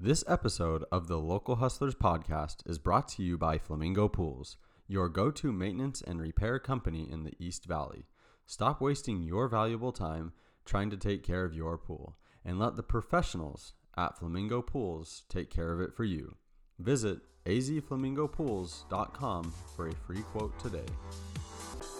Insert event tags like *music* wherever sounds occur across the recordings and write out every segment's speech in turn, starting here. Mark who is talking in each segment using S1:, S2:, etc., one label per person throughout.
S1: This episode of the Local Hustlers podcast is brought to you by Flamingo Pools, your go to maintenance and repair company in the East Valley. Stop wasting your valuable time trying to take care of your pool and let the professionals at Flamingo Pools take care of it for you. Visit azflamingopools.com for a free quote today.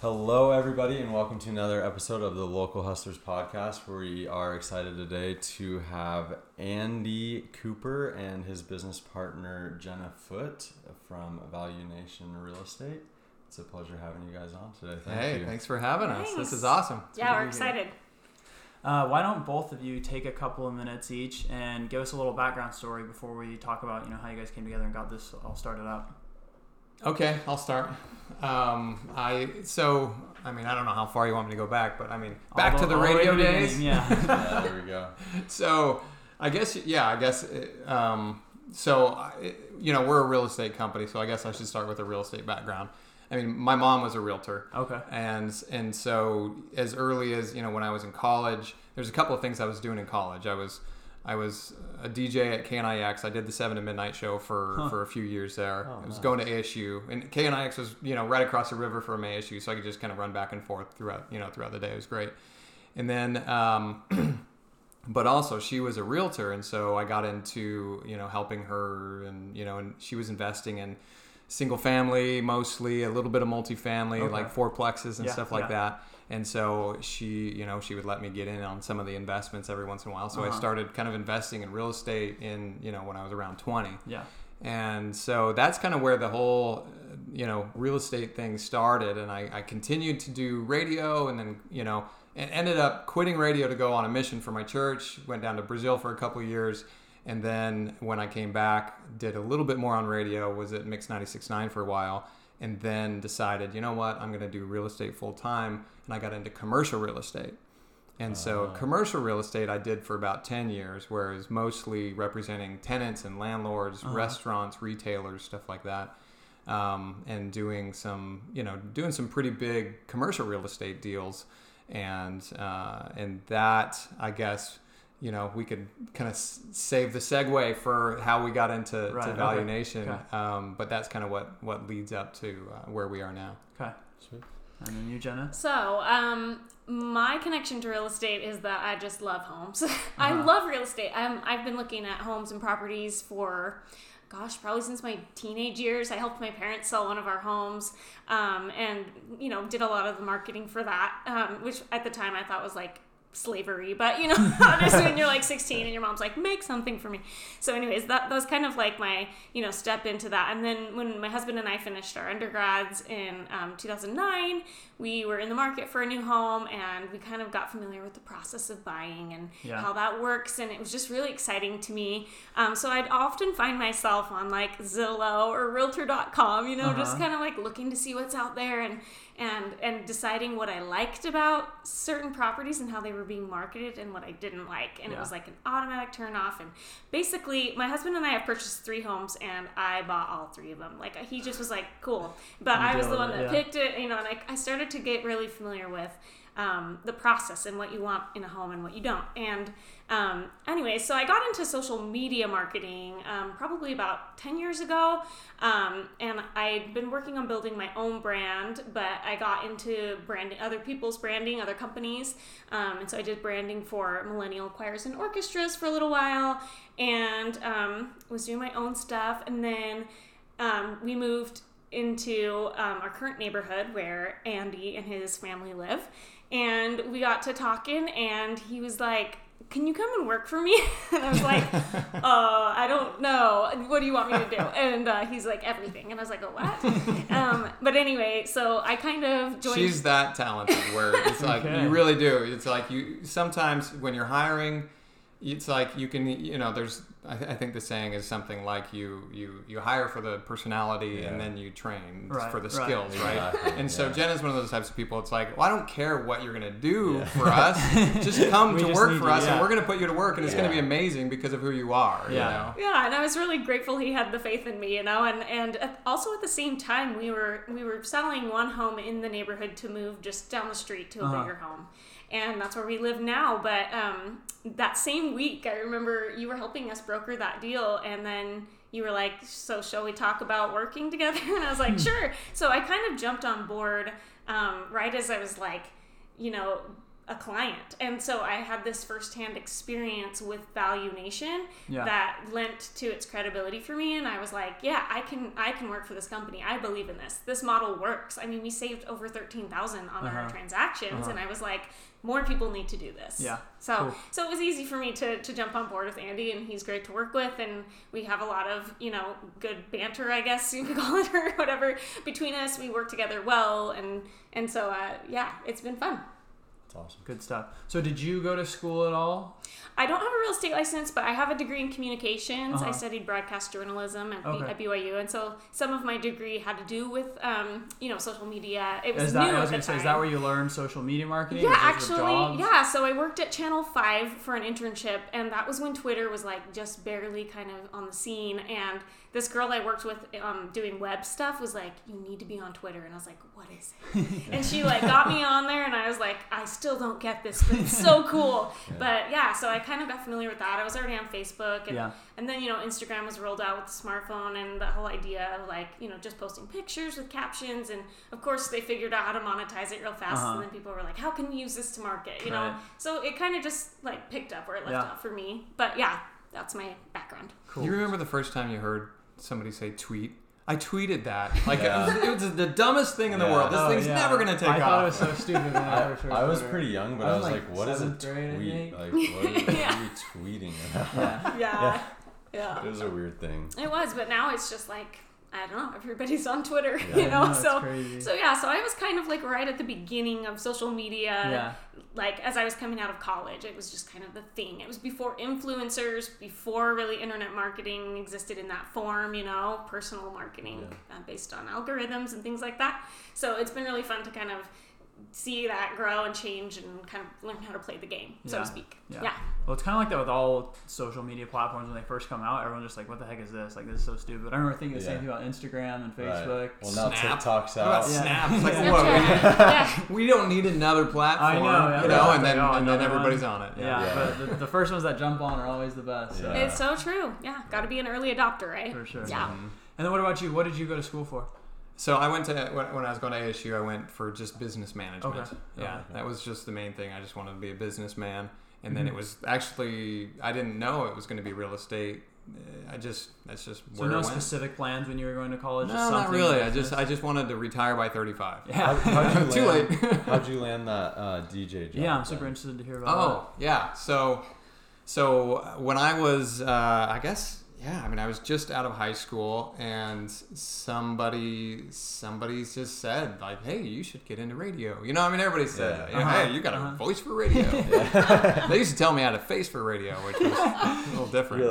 S1: Hello, everybody, and welcome to another episode of the Local Hustlers podcast. Where we are excited today to have Andy Cooper and his business partner Jenna Foote from Value Nation Real Estate. It's a pleasure having you guys on today. Thank
S2: hey,
S1: you.
S2: thanks for having us. This is awesome. It's
S3: Yeah, we're
S2: to be here.
S3: excited.
S4: Uh, why don't both of you take a couple of minutes each and give us a little background story before we talk about you know how you guys came together and got this all started up?
S2: Okay, I'll start. Um, I so I mean I don't know how far you want me to go back, but I mean back
S4: All
S2: to the
S4: all way
S2: radio
S4: the
S2: days.
S4: beginning, Yeah. *laughs*
S1: yeah, there we go.
S2: so I guess yeah, I guess uh, um, so. I, you know, we're a real estate company, so I guess I should start with a real estate background. I mean, my mom was a realtor.
S4: okay.
S2: and and so as early as you know when I was in college, there's a couple of things I was doing in college. I was I was a DJ at KNIX. I did the seven to midnight show for
S4: Huh.
S2: for a few years there.
S4: Oh,
S2: I was
S4: nice.
S2: going to ASU, and KNIX was you know right across the river from ASU, so I could just kind of run back and forth throughout you know throughout the day. It was great, and then. Um, *clears throat* but also she was a realtor and so i got into you know helping her and you know and she was investing in single family mostly a little bit of multifamily
S4: Okay.
S2: like fourplexes and
S4: Yeah,
S2: stuff like
S4: yeah.
S2: that and so she you know she would let me get in on some of the investments every once in a while. So i
S4: Uh-huh.
S2: started kind of investing in real estate in you know when i was around 20
S4: Yeah.
S2: and so that's kind of where the whole you know real estate thing started. And I, I continued to do radio and then you know and ended up quitting radio to go on a mission for my church. Went down to brazil for a couple of years. And then when i came back did a little bit more on radio was at mix 96.9 for a while and then decided you know what i'm going to do real estate full time and i got into commercial real estate and so
S1: Ah.
S2: commercial real estate I did for about 10 years, whereas mostly representing tenants and landlords,
S4: Uh-huh.
S2: restaurants, retailers, stuff like that. Um, and doing some, you know, doing some pretty big commercial real estate deals. And, uh, and that, I guess, you know, we could kind of s- save the segue for how we got into
S4: Right,
S2: to
S4: okay,
S2: Nation.
S4: okay.
S2: Um, but that's kind of what, what leads up to uh, where we are now.
S4: Okay.
S1: Sweet.
S4: And then you, Jenna.
S3: So, um, my connection to real estate is that I just love homes. *laughs* I
S4: Uh-huh.
S3: love real estate. I'm, I've been looking at homes and properties for, gosh, probably since my teenage years. I helped my parents sell one of our homes, um, and you know, did a lot of the marketing for that, um, which at the time I thought was like slavery but you know *laughs* just when you're like 16 and your mom's like make something for me so anyways that, that was kind of like my you know step into that and then when my husband and i finished our undergrads in um, 2009 we were in the market for a new home and we kind of got familiar with the process of buying and
S4: Yeah.
S3: how that works and it was just really exciting to me um, so i'd often find myself on like zillow or realtor.com you know just
S4: Uh-huh.
S3: kind of like looking to see what's out there and and and deciding what I liked about certain properties and how they were being marketed and what I didn't like. And it was like an automatic turn off. And basically, my husband and I have purchased three homes, and I bought all three of them. Like he just was like, "Cool," but I was the one that
S4: yeah.
S3: picked it. You know, and I, I started to get really familiar with. Um, the process and what you want in a home and what you don't. And um, anyway, so I got into social media marketing um, probably about 10 years ago. Um, and I'd been working on building my own brand, but I got into branding other people's branding, other companies. Um, and so I did branding for millennial choirs and orchestras for a little while and um, was doing my own stuff. And then we moved into our current neighborhood where Andy and his family live. And we got to talking, and he was like, Can you come and work for me? *laughs* And I was like, *laughs* uh, I don't know. What do you want me to do? And uh, he's like, Everything. And I was like, Oh, what? *laughs* um, but anyway, so I kind of joined.
S2: She's that talented where it's like
S4: Okay.
S2: you really do. It's like you sometimes when you're hiring, it's like you can you know there's I, th- I think the saying is something like you you you hire for the personality
S1: Yeah.
S2: and then you train
S4: Right,
S2: for the
S4: right.
S2: skills, right?
S1: Exactly,
S2: And so. Jen is one of those types of people. It's like, well, I don't care what you're gonna do
S1: Yeah.
S2: for us. *laughs* Just come to
S4: just
S2: work for
S4: you,
S2: us, and we're gonna put you to work, and it's gonna be amazing because of who you are.
S4: Yeah.
S2: You know?
S3: Yeah, and I was really grateful he had the faith in me, you know, and and also at the same time we were we were settling one home in the neighborhood to move just down the street to a
S4: Uh-huh.
S3: bigger home, and that's where we live now. But um, that same week, I remember you were helping us broker that deal, and then you were like, "So shall we talk about working *laughs* together?" And I was like, "Sure." So I kind of jumped on board um, right as I was like, you know a client and so i had this firsthand experience with value nation
S4: Yeah.
S3: that lent to its credibility for me and i was like yeah i can i can work for this company i believe in this this model works i mean we saved over 13000 on our
S4: Uh-huh.
S3: transactions
S4: Uh-huh.
S3: and i was like more people need to do this
S4: Yeah.
S3: so
S4: Cool.
S3: so it was easy for me to, to jump on board with andy and he's great to work with and we have a lot of you know good banter i guess you could *laughs* call it or whatever between us we work together well and and so uh, yeah it's been fun
S1: It's awesome.
S4: Good stuff. So did you go to school at all?
S3: I don't have a real estate license, but I have a degree in communications. I
S4: Uh-huh.
S3: studied broadcast journalism at, B-
S4: Okay.
S3: at BYU, and so some of my degree had to do with, um, you know, social media. It was
S4: Is that,
S3: new
S4: I was
S3: at the
S4: gonna say,
S3: time.
S4: is that where you learned social media marketing?
S3: yeah,
S4: Was those your
S3: actually, yeah. So I worked at Channel Five for an internship, and that was when Twitter was like just barely kind of on the scene. And this girl I worked with um, doing web stuff was like, "You need to be on Twitter," and I was like, "What is it?" *laughs* and she like got me on there, and I was like, "I still don't get this, but it's so *laughs* cool." But yeah, so I kind of got familiar with that. I was already on Facebook, and
S4: Yeah.
S3: and then you know Instagram was rolled out with the smartphone, and the whole idea of like you know just posting pictures with captions, and of course they figured out how to monetize it real fast,
S4: Uh-huh.
S3: and then people were like, "How can we use this to market?" You know, so it kind of just like picked up where it left
S4: Yeah.
S3: off for me. But yeah, that's my background.
S4: Cool.
S2: You remember the first time you heard somebody say tweet? I tweeted that. *laughs* Like
S1: Yeah.
S2: it, was, it was the dumbest thing in the
S1: Yeah.
S2: world. This
S4: Oh,
S2: thing's
S4: yeah.
S2: never gonna take
S4: I
S2: off.
S4: I thought it was so stupid when I,
S1: I,
S4: first heard
S1: I was
S4: Twitter.
S1: pretty young, but
S4: I
S1: I
S4: was
S1: was
S4: like
S1: like, "What is a
S4: seventh grade, I
S1: tweet?
S4: think.
S1: Like, what are, *laughs* what are you tweeting about?"
S4: Yeah. *laughs*
S3: Yeah, yeah.
S1: It was a weird thing.
S3: It was, but now it's just like I don't know. Everybody's on Twitter, *laughs*
S1: Yeah.
S3: you know.
S4: No,
S3: so
S4: crazy.
S3: so yeah. So I was kind of like right at the beginning of social media.
S4: Yeah.
S3: Like as I was coming out of college, it was just kind of the thing. It was before influencers, before really internet marketing existed in that form. You know, personal marketing uh, based on algorithms and things like that. So it's been really fun to kind of see that grow and change and kind of learn how to play the game, so
S4: Yeah.
S3: to speak.
S4: Yeah.
S3: yeah.
S4: Well, it's kind of like that with all social media platforms when they first come out. Everyone's just like, "What the heck is this? Like, this is so stupid." I remember thinking the same thing about Instagram and
S1: Right.
S4: Facebook.
S1: Well, now
S2: Snap.
S1: TikTok's
S2: What about
S1: out.
S4: Yeah.
S2: Snap? Like,
S3: Snapchat. *laughs*
S2: whoa,
S3: yeah.
S2: we, *laughs* we don't need another platform.
S4: I know, yeah,
S2: you know, and then
S4: oh,
S2: and then everybody's on it.
S4: Yeah,
S1: Yeah.
S4: but the, the first ones that jump on are always the best. So.
S3: It's so true. Yeah, got to be an early adopter, right?
S4: For sure.
S3: Yeah.
S2: Mm-hmm.
S4: And then what about you? What did you go to school for?
S2: So I went to when, when I was going to ASU, I went for just business management.
S4: Okay.
S2: Yeah,
S1: Okay.
S2: that was just the main thing. I just wanted to be a businessman, and then
S4: Mhm.
S2: it was actually I didn't know it was going to be real estate. Uh, I just that's just
S4: So
S2: where
S4: no
S2: it went.
S4: specific plans when you were going to college.
S2: No, not really.
S4: in
S2: I just? I just wanted to retire by 35.
S4: yeah.
S1: How, how'd *laughs* you
S2: Too
S1: land,
S2: late. *laughs*
S1: how'd you land that uh, DJ job?
S4: yeah, I'm super
S1: then?
S4: interested to hear about that.
S2: Oh yeah. So so uh, when I was uh, I guess yeah I mean I was just out of high school and somebody somebody just said like hey you should get into radio you know I mean everybody said
S1: Yeah.
S2: that. You know,
S4: Uh-huh.
S2: hey you got a
S4: Uh-huh.
S2: voice for radio *laughs* they used to tell me I had a face for radio which was a little different
S1: You're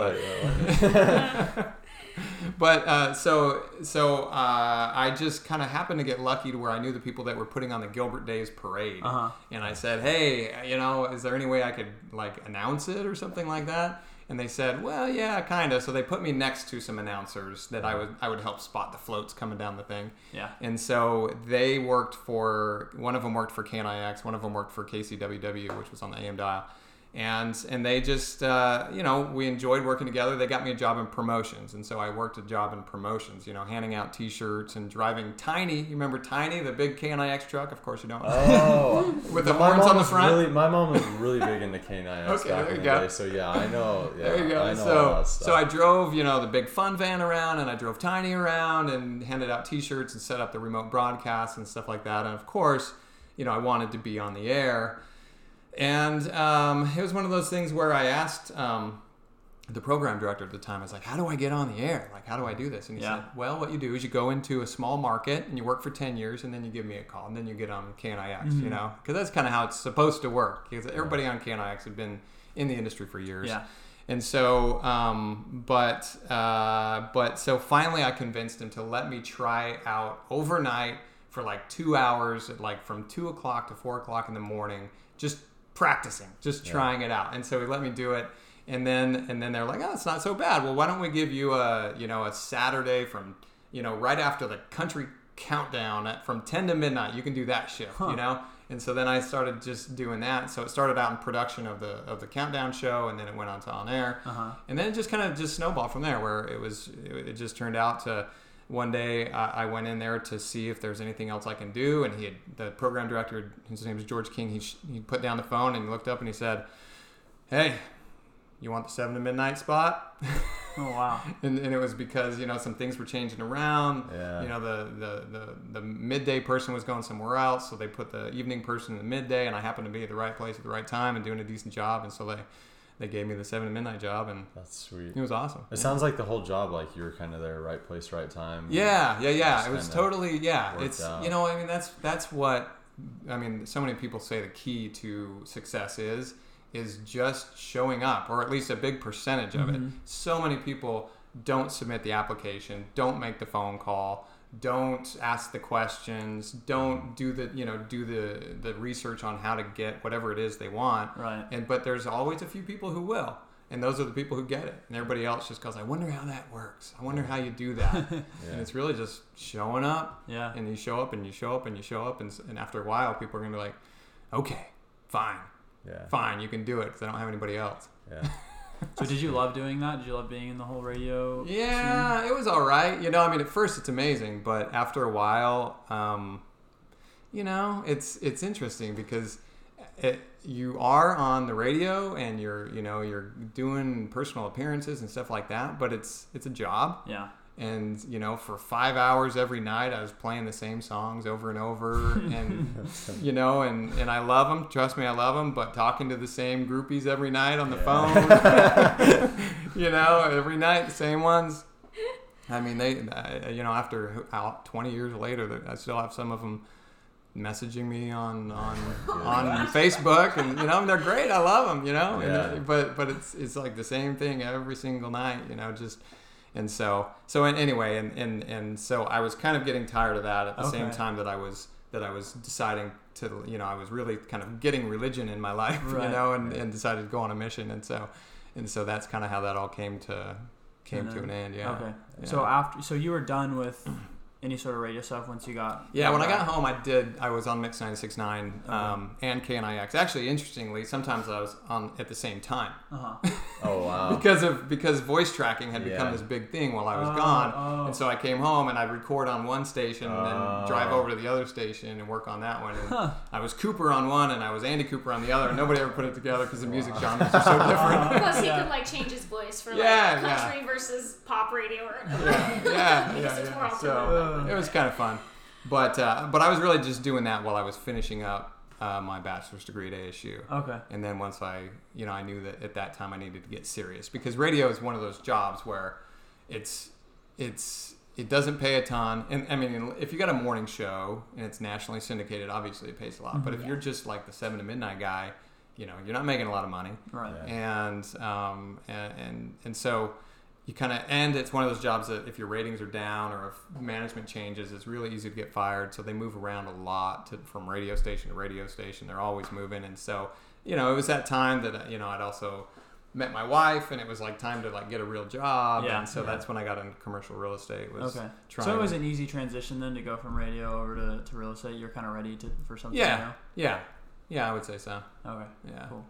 S2: but-
S1: oh. *laughs* *laughs*
S2: but uh, so so uh, I just kind of happened to get lucky to where I knew the people that were putting on the Gilbert Days parade,
S4: Uh-huh.
S2: and I said, "Hey, you know, is there any way I could like announce it or something like that?" And they said, "Well, yeah, kind of." So they put me next to some announcers that I would I would help spot the floats coming down the thing.
S4: Yeah.
S2: And so they worked for one of them worked for KNIX, one of them worked for KCWW, which was on the AM dial. And and they just uh, you know we enjoyed working together. They got me a job in promotions, and so I worked a job in promotions. You know, handing out T-shirts and driving Tiny. You remember Tiny, the big KNIX truck? Of course you don't.
S1: Oh, *laughs*
S2: With the horns on the
S1: was
S2: front?
S1: Really, my mom was really big into KNIX *laughs*
S2: Okay,
S1: back
S2: there
S1: in
S2: you
S1: the
S2: go.
S1: day. So yeah, I know. *laughs* Yeah,
S2: There you go.
S1: I
S2: So, so I drove, you know, the big fun van around, and I drove Tiny around, and handed out T-shirts and set up the remote broadcasts and stuff like that. And of course, you know, I wanted to be on the air, and um, it was one of those things where I asked um, the program director at the time. I was like, "How do I get on the air? Like, how do I do this?" And he
S4: Yeah.
S2: said, "Well, what you do is you go into a small market and you work for ten years, and then you give me a call, and then you get on KNIX. You know, because that's kind of how it's supposed to work. Because everybody on KNIX had been in the industry for years."
S4: Yeah.
S2: And so, um, but uh, but so finally, I convinced him to let me try out overnight for like two hours, at like from two o'clock to four o'clock in the morning, just practicing, just trying it out. And so he let me do it. And then and then they're like, oh, it's not so bad. Well, why don't we give you a you know a Saturday from you know right after the country countdown at from 10 to midnight you can do that shift you know and so then i started just doing that so it started out in production of the of the countdown show and then it went on to on air
S4: Uh-huh.
S2: and then it just kind of just snowballed from there where it was it, it just turned out to one day I, I went in there to see if there's anything else i can do and he had the program director his name is george king he, sh- he put down the phone and he looked up and he said hey you want the 7 to midnight spot
S4: Oh wow. *laughs*
S2: and, and it was because you know some things were changing around.
S1: Yeah.
S2: You know the, the the the midday person was going somewhere else, so they put the evening person in the midday, and I happened to be at the right place at the right time and doing a decent job, and so they they gave me the seven to midnight job, and
S1: That's sweet.
S2: it was awesome.
S1: It sounds like the whole job, like you were kind of there, right place, right time.
S2: Yeah, yeah, yeah. It was totally yeah. It's
S1: out.
S2: you know I mean that's that's what I mean. So many people say the key to success is is just showing up, or at least a big percentage of it. Mm-hmm. So many people don't submit the application, don't make the phone call, don't ask the questions, don't mm-hmm. do the you know do the the research on how to get whatever it is they want.
S4: Right.
S2: And but there's always a few people who will. And those are the people who get it. And everybody else just goes, I wonder how that works. I wonder how you do that. *laughs* yeah. And it's really just showing up.
S4: Yeah.
S2: And you show up and you show up and you show up. And, and after a while, people are going to be like, okay, fine,
S1: Yeah.
S2: fine, you can do it because I don't have anybody else.
S1: Yeah. *laughs*
S4: So did you love doing that? Did you love being in the whole radio?
S2: Yeah, it was all right. You know, I mean, at first it's amazing, but after a while, um, you know, it's it's interesting because it, you are on the radio and you're you know you're doing personal appearances and stuff like that, but it's it's a job.
S4: Yeah.
S2: And you know for five hours every night i was playing the same songs over and over. *laughs* And you know and and i love them trust me i love them but talking to the same groupies every night on the phone *laughs* you know every night the same ones. I mean they I, you know after out 20 years later i still have some of them messaging me on on on Facebook and you know and they're great I love them you know? And, but but it's it's like the same thing every single night you know just and so so and anyway and and and so I was kind of getting tired of that at the same time that I was that I was deciding to you know I was really kind of getting religion in my *laughs* life you know and, and decided to go on a mission. And so and so that's kind of how that all came to came
S4: And
S2: to
S4: uh-huh.
S2: an end yeah.
S4: Okay.
S2: Yeah.
S4: So after, so you were done with any sort of radio stuff once you got.
S2: Yeah, when I got home, I did. I was on Mix 96.9
S4: Okay.
S2: um, and KNIX. Actually, interestingly, sometimes I was on at the same time
S4: Uh-huh. *laughs*
S1: Oh wow.
S2: because of because voice tracking had become this big thing while I was
S4: Oh,
S2: gone.
S4: oh.
S2: And so I came home and I'd record on one station and then drive
S1: Oh.
S2: over to the other station and work on that one. And
S4: Huh.
S2: I was Cooper on one and I was Andy Cooper on the other. And nobody ever put it together because the music genres are so *laughs* different.
S3: Plus, he
S4: Yeah.
S3: could like change his voice for like
S2: Yeah, yeah.
S3: country versus pop radio. Or,
S2: yeah, yeah, *laughs*
S3: Because
S2: yeah, yeah. So
S3: alternative.
S2: It was *laughs* kind of fun, but uh, but I was really just doing that while I was finishing up uh, my bachelor's degree at ASU.
S4: Okay.
S2: And then once I, you know, I knew that at that time I needed to get serious because radio is one of those jobs where it's it's it doesn't pay a ton. And I mean, if you got a morning show and it's nationally syndicated, obviously it pays a lot. But if you're just like the seven to midnight guy, you know, you're not making a lot of money
S4: Right.
S2: and um, and, and and so you kind of and it's one of those jobs that if your ratings are down or if management changes, it's really easy to get fired. So they move around a lot to, from radio station to radio station. They're always moving, and so you know it was that time that uh, you know I'd also met my wife, and it was like time to like get a real job.
S4: Yeah,
S2: and so
S4: yeah.
S2: that's when I got into commercial real estate. Was
S4: Okay.
S2: trying
S4: So it was an easy transition then to go from radio over to, to real estate. You're kind of ready to for something
S2: yeah yeah yeah I would say so?
S4: Okay.
S2: yeah.
S4: Cool.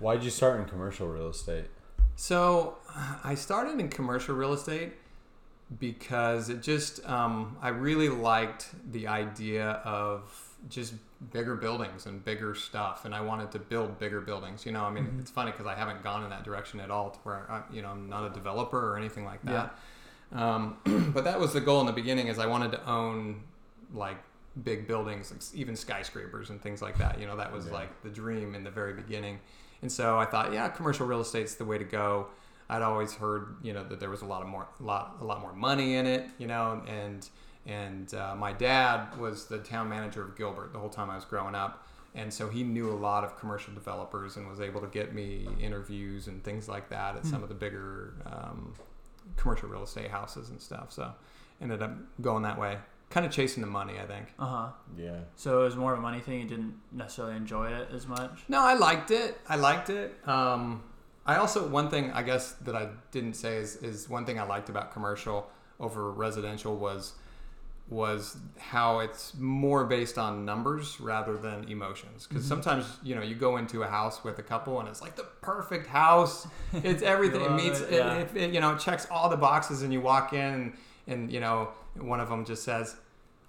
S1: Why'd you start in commercial real estate?
S2: So *sighs* I started in commercial real estate because it just um, I really liked the idea of just bigger buildings and bigger stuff, and I wanted to build bigger buildings. You know, I mean, it's funny because I haven't gone in that direction at all. To where I, you know I'm not a developer or anything like that. Um, *clears throat* but that was the goal in the beginning. Is I wanted to own like big buildings, like even skyscrapers and things like that. You know, that was
S1: Yeah.
S2: like the dream in the very beginning. And so I thought, yeah, commercial real estate's the way to go. I'd always heard, you know, that there was a lot of more, lot, a lot more money in it, you know, and and uh, my dad was the town manager of Gilbert the whole time I was growing up, and so he knew a lot of commercial developers and was able to get me interviews and things like that at some of the bigger um, commercial real estate houses and stuff. So ended up going that way, kind of chasing the money, I think.
S4: Uh huh.
S1: Yeah.
S4: So it was more of a money thing. You didn't necessarily enjoy it as much.
S2: No, I liked it. I liked it. Um, I also one thing I guess that I didn't say is is one thing I liked about commercial over residential was was how it's more based on numbers rather than emotions because sometimes you know you go into a house with a couple and it's like the perfect house *laughs* it's everything it meets
S4: it,
S2: it,
S4: yeah.
S2: it, it, you know it checks all the boxes and you walk in and, and you know one of them just says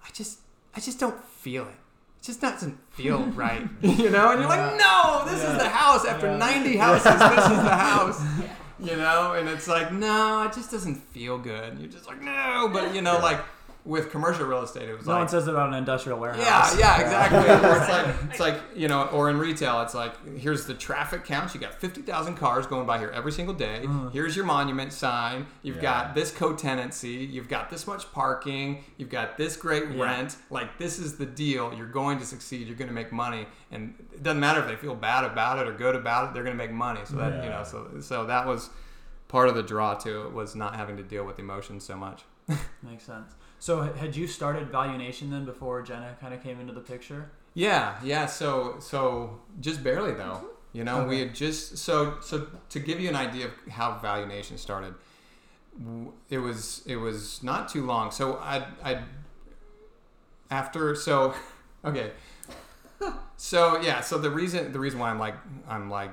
S2: i just i just don't feel it. It just doesn't feel *laughs* right. You know? And you're like no this is the house. After
S4: Yeah.
S2: 90 houses this is the *laughs* house. You know? And it's like no it just doesn't feel good. And you're just like no. But you know like with commercial real estate it was
S4: No
S2: like
S4: one says it about an industrial warehouse.
S2: yeah, yeah, exactly. Or it's like *laughs* it's like you know, or in retail, it's like here's the traffic count. You got fifty thousand cars going by here every single day. Mm-hmm. Here's your monument sign. You've
S1: Yeah.
S2: got this co-tenancy. You've got this much parking. You've got this great
S4: Yeah.
S2: rent. Like this is the deal. You're going to succeed. You're going to make money, and it doesn't matter if they feel bad about it or good about it. They're going to make money. So that you know, so so that was part of the draw to it was not having to deal with emotions so much. *laughs*
S4: Makes sense. So had you started Value Nation then before Jenna kind of came into the picture?
S2: Yeah, yeah. So so just barely though. Mm-hmm. You know, we had just so so to give you an idea of how Value Nation started. It was it was not too long. So I I after so *laughs* okay. So yeah, so the reason the reason why I'm like I'm like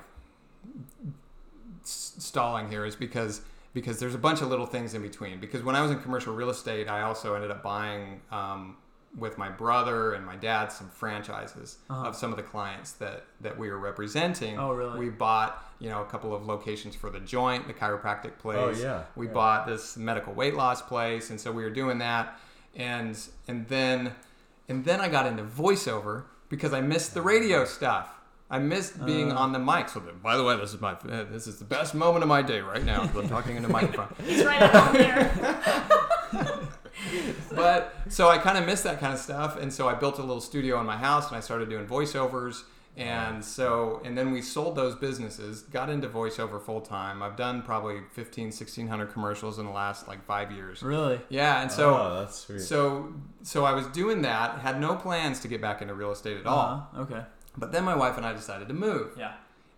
S2: s- stalling here is because because there's a bunch of little things in between. Because when I was in commercial real estate, I also ended up buying um, with my brother and my dad some franchises
S4: Uh-huh.
S2: of some of the clients that that we were representing.
S4: Oh, really?
S2: We bought you know a couple of locations for the joint, the chiropractic place.
S1: Oh, yeah.
S2: We
S1: Yeah.
S2: bought this medical weight loss place, and so we were doing that, and and then and then I got into voiceover because I missed the radio stuff. I missed being
S4: Uh.
S2: on the mic. So, the- by the way, this is my uh, this is the best moment of my day right now. 'cause I'm talking into a microphone. *laughs*
S3: He's right up there. *laughs*
S2: But so I kind of missed that kind of stuff, and so I built a little studio in my house, and I started doing voiceovers. And so, and then we sold those businesses, got into voiceover full time. I've done probably 15, 1600 commercials in the last like five years.
S4: Really?
S2: Yeah. And so,
S1: oh, that's sweet.
S2: so, so I was doing that, had no plans to get back into real estate at all.
S4: Uh-huh. Okay.
S2: But then my wife and I decided to move.
S4: Yeah.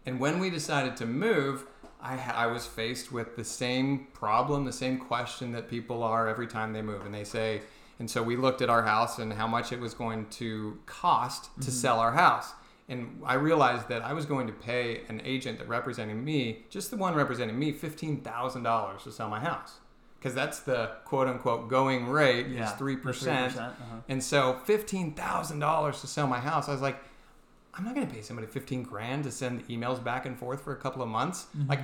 S2: And when we decided to move, I, I was faced with the same problem, the same question that people are every time they move. And they say, and so we looked at our house and how much it was going to cost to sell our house. And I realized that I was going to pay an agent that represented me, just the one representing me, $15,000 to sell my house. Because that's the quote unquote going rate
S4: Yeah.
S2: is 3%.
S4: 3%, uh-huh.
S2: And so $15,000 to sell my house, I was like, I'm not going to pay somebody 15 grand to send emails back and forth for a couple of months.
S4: Mm-hmm.
S2: Like,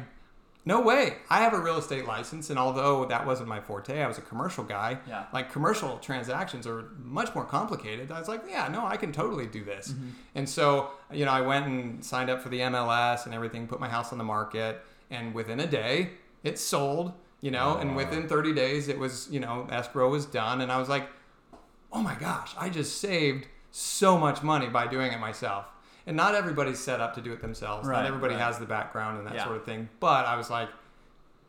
S2: no way. I have a real estate license, and although that wasn't my forte, I was a commercial guy.
S4: Yeah.
S2: Like, commercial transactions are much more complicated. I was like, yeah, no, I can totally do this.
S4: Mm-hmm.
S2: And so, you know, I went and signed up for the MLS and everything, put my house on the market, and within a day, it sold, you know, and within 30 days, it was, you know, escrow was done. And I was like, oh my gosh, I just saved so much money by doing it myself. And not everybody's set up to do it themselves.
S4: Right,
S2: not everybody
S4: right.
S2: has the background and that
S4: Yeah.
S2: sort of thing. But I was like,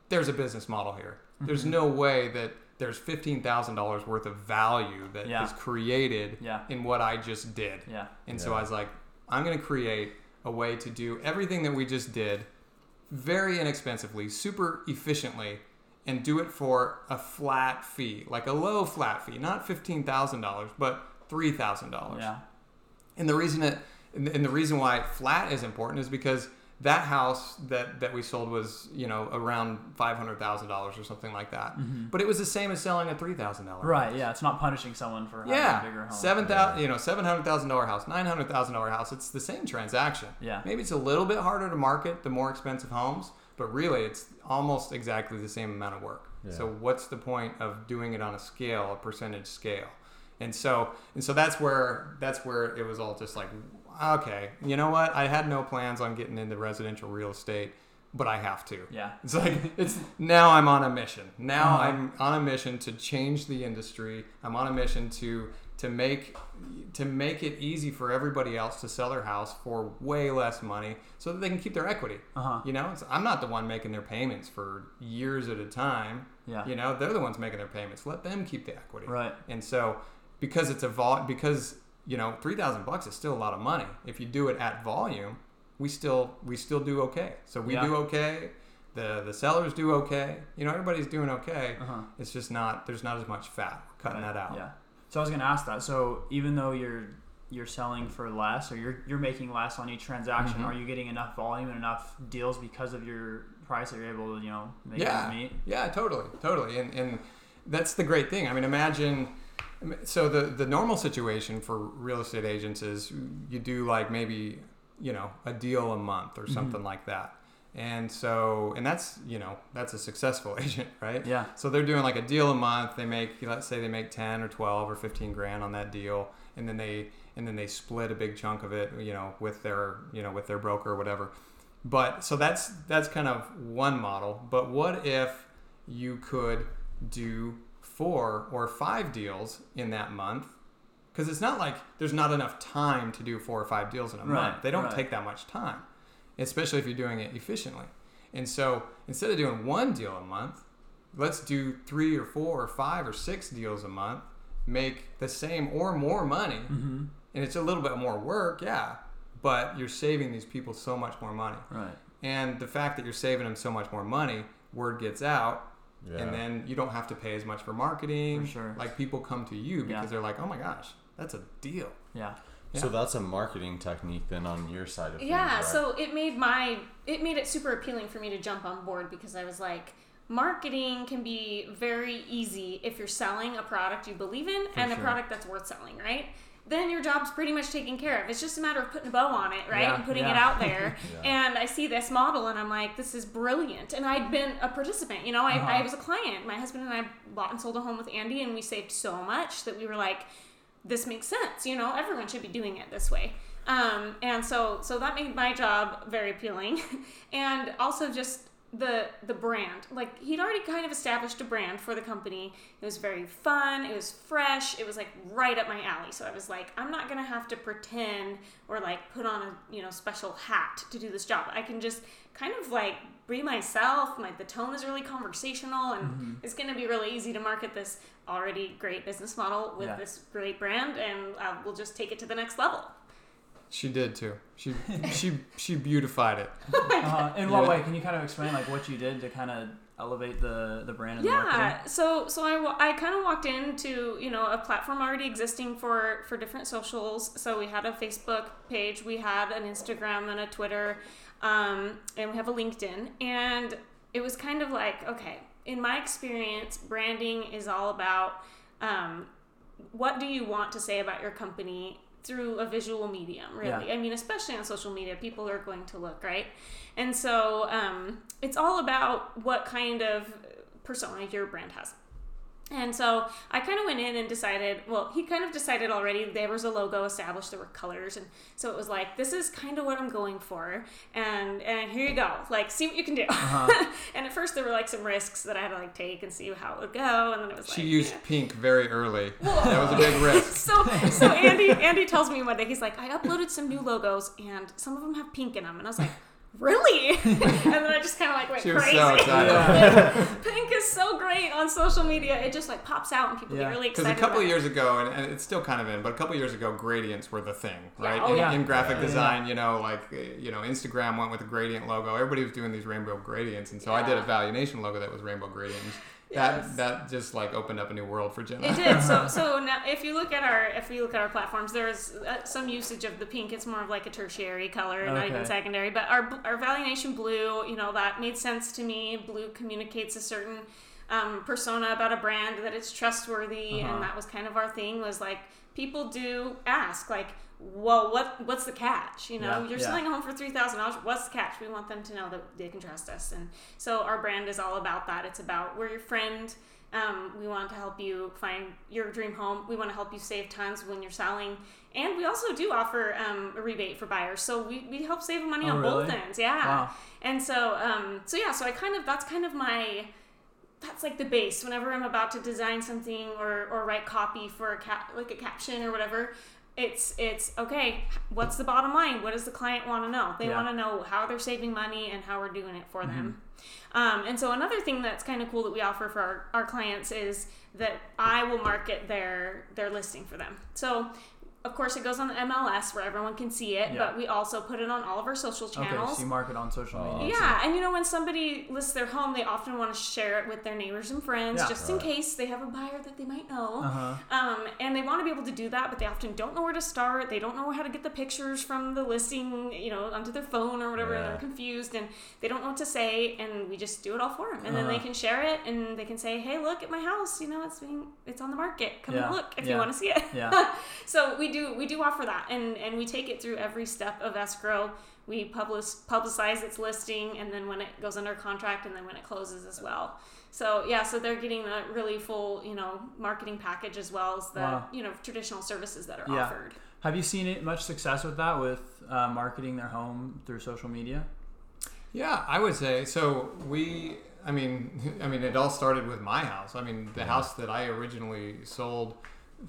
S2: there's a business model here. There's
S4: Mm-hmm.
S2: no way that there's $15,000 worth of value that is
S4: Yeah.
S2: created
S4: Yeah.
S2: in what I just did.
S4: Yeah.
S2: And so I was like, I'm going to create a way to do everything that we just did very inexpensively, super efficiently, and do it for a flat fee, like a low flat fee, not $15,000, but $3,000.
S4: Yeah.
S2: And the reason it and and the reason why flat is important is because that house that that we sold was you know around five hundred thousand dollars or something like that. But it was the same as selling a three thousand dollars.
S4: Mm-hmm. Right. Yeah. It's not punishing someone for having a
S2: Yeah,
S4: bigger home.
S2: seven thousand, you know, seven hundred thousand dollar house, nine hundred thousand dollar house. It's the same transaction.
S4: Yeah.
S2: maybe it's a little bit harder to market the more expensive homes, but really it's almost exactly the same amount of work.
S1: Yeah.
S2: So what's the point of doing it on a scale, a percentage scale? And so and so that's where that's where it was all just like, okay, you know what? I had no plans on getting into residential real estate, but I have to.
S4: Yeah.
S2: It's like it's now I'm on a mission. Now
S4: Uh-huh.
S2: I'm on a mission to change the industry. I'm on a mission to to make to make it easy for everybody else to sell their house for way less money so that they can keep their equity.
S4: Uh-huh.
S2: You know, it's, I'm not the one making their payments for years at a time.
S4: Yeah.
S2: You know, they're the ones making their payments. Let them keep the equity.
S4: Right.
S2: And so because it's a vol because you know, 3000 bucks is still a lot of money. If you do it at volume, we still we still do okay. So we
S4: Yeah.
S2: do okay. The the sellers do okay. You know, everybody's doing okay.
S4: Uh-huh.
S2: It's just not there's not as much fat cutting that out.
S4: Yeah. So I was gonna ask that. So even though you're you're selling for less or you're you're making less on each transaction,
S2: Mhm.
S4: are you getting enough volume and enough deals because of your price that you're able to, you know, make
S2: yeah,
S4: ends meet?
S2: Yeah, totally, totally. And and that's the great thing. I mean, imagine so the the normal situation for real estate agents is you do like maybe, you know, a deal a month or mm-hmm. something like that. And so and that's, you know, that's a successful *laughs* agent, right?
S4: Yeah.
S2: So they're doing like a deal a month. They make let's say they make 10 or 12 or 15 grand on that deal and then they and then they split a big chunk of it, you know, with their, you know, with their broker or whatever. But so that's that's kind of one model. But what if you could do four or five deals in that month? Because it's not like there's not enough time to do four or five deals in a
S4: Right,
S2: month. They don't
S4: right.
S2: take that much time, especially if you're doing it efficiently. And so instead of doing one deal a month, let's do three or four or five or six deals a month, make the same or more money.
S4: Mm-hmm.
S2: And it's a little bit more work, yeah, but you're saving these people so much more money.
S4: Right.
S2: And the fact that you're saving them so much more money, word gets out,
S1: Yeah.
S2: and then you don't have to pay as much for marketing.
S4: For sure.
S2: Like people come to you because
S4: Yeah.
S2: they're like, "Oh my gosh, that's a deal."
S4: Yeah.
S1: So that's a marketing technique then on your side of things.
S3: Yeah,
S1: right?
S3: so it made my it made it super appealing for me to jump on board because I was like, marketing can be very easy if you're selling a product you believe in and a product that's worth selling, right? Then your job's pretty much taken care of. It's just a matter of putting a bow on it, right?
S4: Yeah,
S3: and putting it out there. *laughs*
S1: Yeah.
S3: And I see this model and I'm like, this is brilliant. And I'd been a participant, you know, I,
S4: Uh-huh.
S3: I was a client. My husband and I bought and sold a home with Andy and we saved so much that we were like, this makes sense. You know, everyone should be doing it this way. Um, and so, so that made my job very appealing, *laughs* and also just the the brand. Like he'd already kind of established a brand for the company. It was very fun. It was fresh. It was like right up my alley. So I was like, I'm not gonna have to pretend or like put on a you know special hat to do this job. I can just kind of like be myself. Like the tone is really conversational, and it's gonna be really easy to market this already great business model with
S4: Yeah.
S3: this great brand, and uh, we'll just take it to the next level.
S2: She did too. She *laughs* she she beautified it. *laughs*
S4: Uh, in what
S2: Yeah.
S4: way? Can you kind of explain like what you did to kind of elevate the the brand and the marketing?
S3: Yeah, so so I, I kind of walked into you know a platform already existing for for different socials. So we had a Facebook page, we had an Instagram and a Twitter, um, and we have a LinkedIn. And it was kind of like okay, in my experience, branding is all about um, what do you want to say about your company through a visual medium really.
S4: Yeah.
S3: i mean especially on social media people are going to look right? And so um, it's all about what kind of persona your brand has and so I kind of went in and decided, well, he kind of decided already there was a logo established, there were colors. And so it was like, this is kind of what I'm going for. And and here you go. Like, see what you can do. Uh-huh. *laughs* and at first there were like some risks that I had to like take and see how it would go. And then it was
S2: She
S3: like,
S2: used
S3: yeah.
S2: pink very early. That was a big risk. *laughs*
S3: So, so Andy, Andy tells me one day, he's like, I uploaded some new logos and some of them have pink in them. And I was like, really? *laughs* and then I just kind of like went
S2: She was
S3: crazy.
S2: so excited. *laughs*
S3: pink is so great on social media. It just like pops out and people
S4: Yeah.
S3: get really excited.
S2: Because
S3: excited.
S2: a couple
S3: about
S2: of
S3: it.
S2: years ago, and, and it's still kind of in, but a couple of years ago, gradients were the thing,
S3: Yeah,
S2: right?
S3: oh
S2: in,
S4: yeah.
S2: in graphic
S1: Yeah.
S2: design, you know, like uh, you know, Instagram went with a gradient logo. Everybody was doing these rainbow gradients, and so I did a
S3: Yeah.
S2: Value Nation logo that was rainbow gradients. That
S3: Yes.
S2: that just like opened up a new world for Jenna.
S3: It did. So, *laughs* so now if you look at our if we look at our platforms, there's uh, some usage of the pink. It's more of like a tertiary color, not even secondary. But our our Value Nation blue, you know, that made sense to me. Blue communicates a certain um, persona about a brand that it's trustworthy,
S4: Uh-huh.
S3: and that was kind of our thing. Was like people do ask like. Well, what what's the catch? You know,
S4: Yeah,
S3: you're
S4: yeah.
S3: selling a home for three thousand dollars. What's the catch? We want them to know that they can trust us, and so our brand is all about that. It's about we're your friend. Um, we want to help you find your dream home. We want to help you save tons when you're selling. And we also do offer um, a rebate for buyers. So we, we help save money
S4: Oh,
S3: on both ends. Yeah.
S4: Wow.
S3: And so, um, so yeah, so I kind of, that's kind of my that's like the base. Whenever I'm about to design something or, or write copy for a cap, like a caption or whatever, it's it's okay. What's the bottom line? What does the client want to know? They
S4: Yeah.
S3: want to know how they're saving money and how we're doing it for them. Um, and so another thing that's kind of cool that we offer for our, our clients is that I will market their their listing for them. So of course it goes on the MLS where everyone can see it,
S4: Yeah.
S3: but we also put it on all of our social channels.
S4: Okay, so you market on social
S1: Oh,
S4: media.
S3: Yeah, and you know when somebody lists their home, they often want to share it with their neighbors and friends,
S4: Yeah.
S3: just in case they have a buyer that they might know.
S4: Uh-huh.
S3: Um, and they want to be able to do that, but they often don't know where to start. They don't know how to get the pictures from the listing, you know, onto their phone or whatever. And
S1: Yeah.
S3: they're confused and they don't know what to say. And we just do it all for them, and then they
S4: Uh-huh.
S3: can share it and they can say, "Hey, look at my house. You know, it's being it's on the market. Come
S4: Yeah.
S3: and look if
S4: Yeah.
S3: you want to see it."
S4: Yeah. *laughs*
S3: so we do we do offer that and and we take it through every step of escrow we publish publicize its listing and then when it goes under contract and then when it closes as well so yeah so they're getting a really full you know marketing package as well as the
S4: Wow.
S3: you know traditional services that are
S4: Yeah.
S3: offered
S4: Have you seen it, much success with that, with uh, marketing their home through social media?
S2: Yeah, I would say so. We, I mean, *laughs* I mean, it all started with my house. I mean, the house that I originally sold,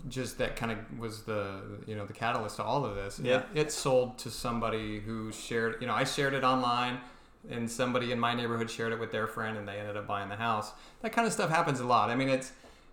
S2: just that kind of was the you know the catalyst to all of this.
S4: Yeah.
S2: It, it sold to somebody who shared. You know, I shared it online, and somebody in my neighborhood shared it with their friend, and they ended up buying the house. That kind of stuff happens a lot. I mean, it's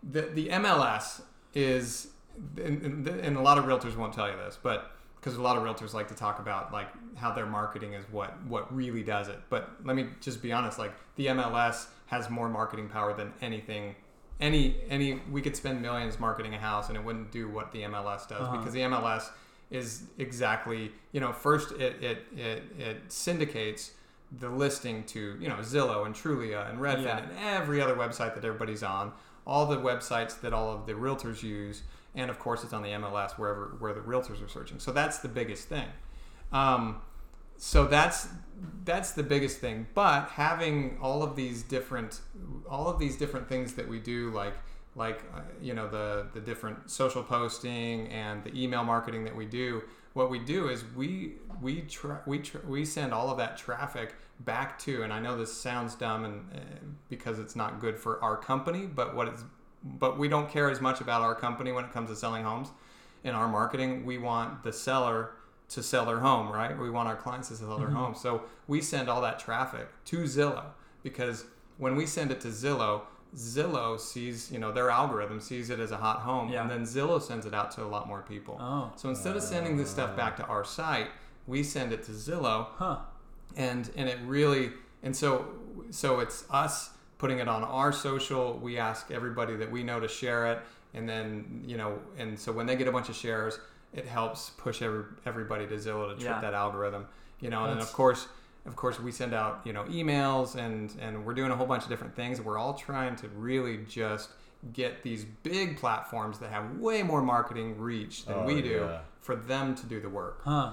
S2: the the MLS is, and, and, and a lot of realtors won't tell you this, but because a lot of realtors like to talk about like how their marketing is what what really does it. But let me just be honest, like the MLS has more marketing power than anything. Any any we could spend millions marketing a house and it wouldn't do what the MLS does
S4: Uh-huh.
S2: because the MLS is exactly you know first it it it, it syndicates the listing to you know Zillow and Trulia and Redfin
S4: Yeah.
S2: and every other website that everybody's on, all the websites that all of the realtors use, and of course it's on the MLS wherever where the realtors are searching. So that's the biggest thing. Um, so that's that's the biggest thing. But having all of these different all of these different things that we do, like like uh, you know the the different social posting and the email marketing that we do. What we do is we we tra- we tra- we send all of that traffic back to, and I know this sounds dumb and uh, because it's not good for our company, but what it's but we don't care as much about our company when it comes to selling homes. In our marketing, we want the seller to sell their home, right? We want our clients to sell their mm-hmm. home. So we send all that traffic to Zillow because when we send it to Zillow, Zillow sees, you know, their algorithm sees it as a hot home,
S4: Yeah.
S2: and then Zillow sends it out to a lot more people.
S4: Oh.
S2: So instead of sending this stuff back to our site, we send it to Zillow,
S4: Huh.
S2: and and it really and so so it's us putting it on our social we ask everybody that we know to share it and then you know and so when they get a bunch of shares it helps push every, everybody to zillow to trip
S4: Yeah.
S2: that algorithm you know and of course of course we send out you know emails and and we're doing a whole bunch of different things we're all trying to really just get these big platforms that have way more marketing reach than
S1: Oh,
S2: we do
S1: yeah.
S2: for them to do the work
S4: Huh.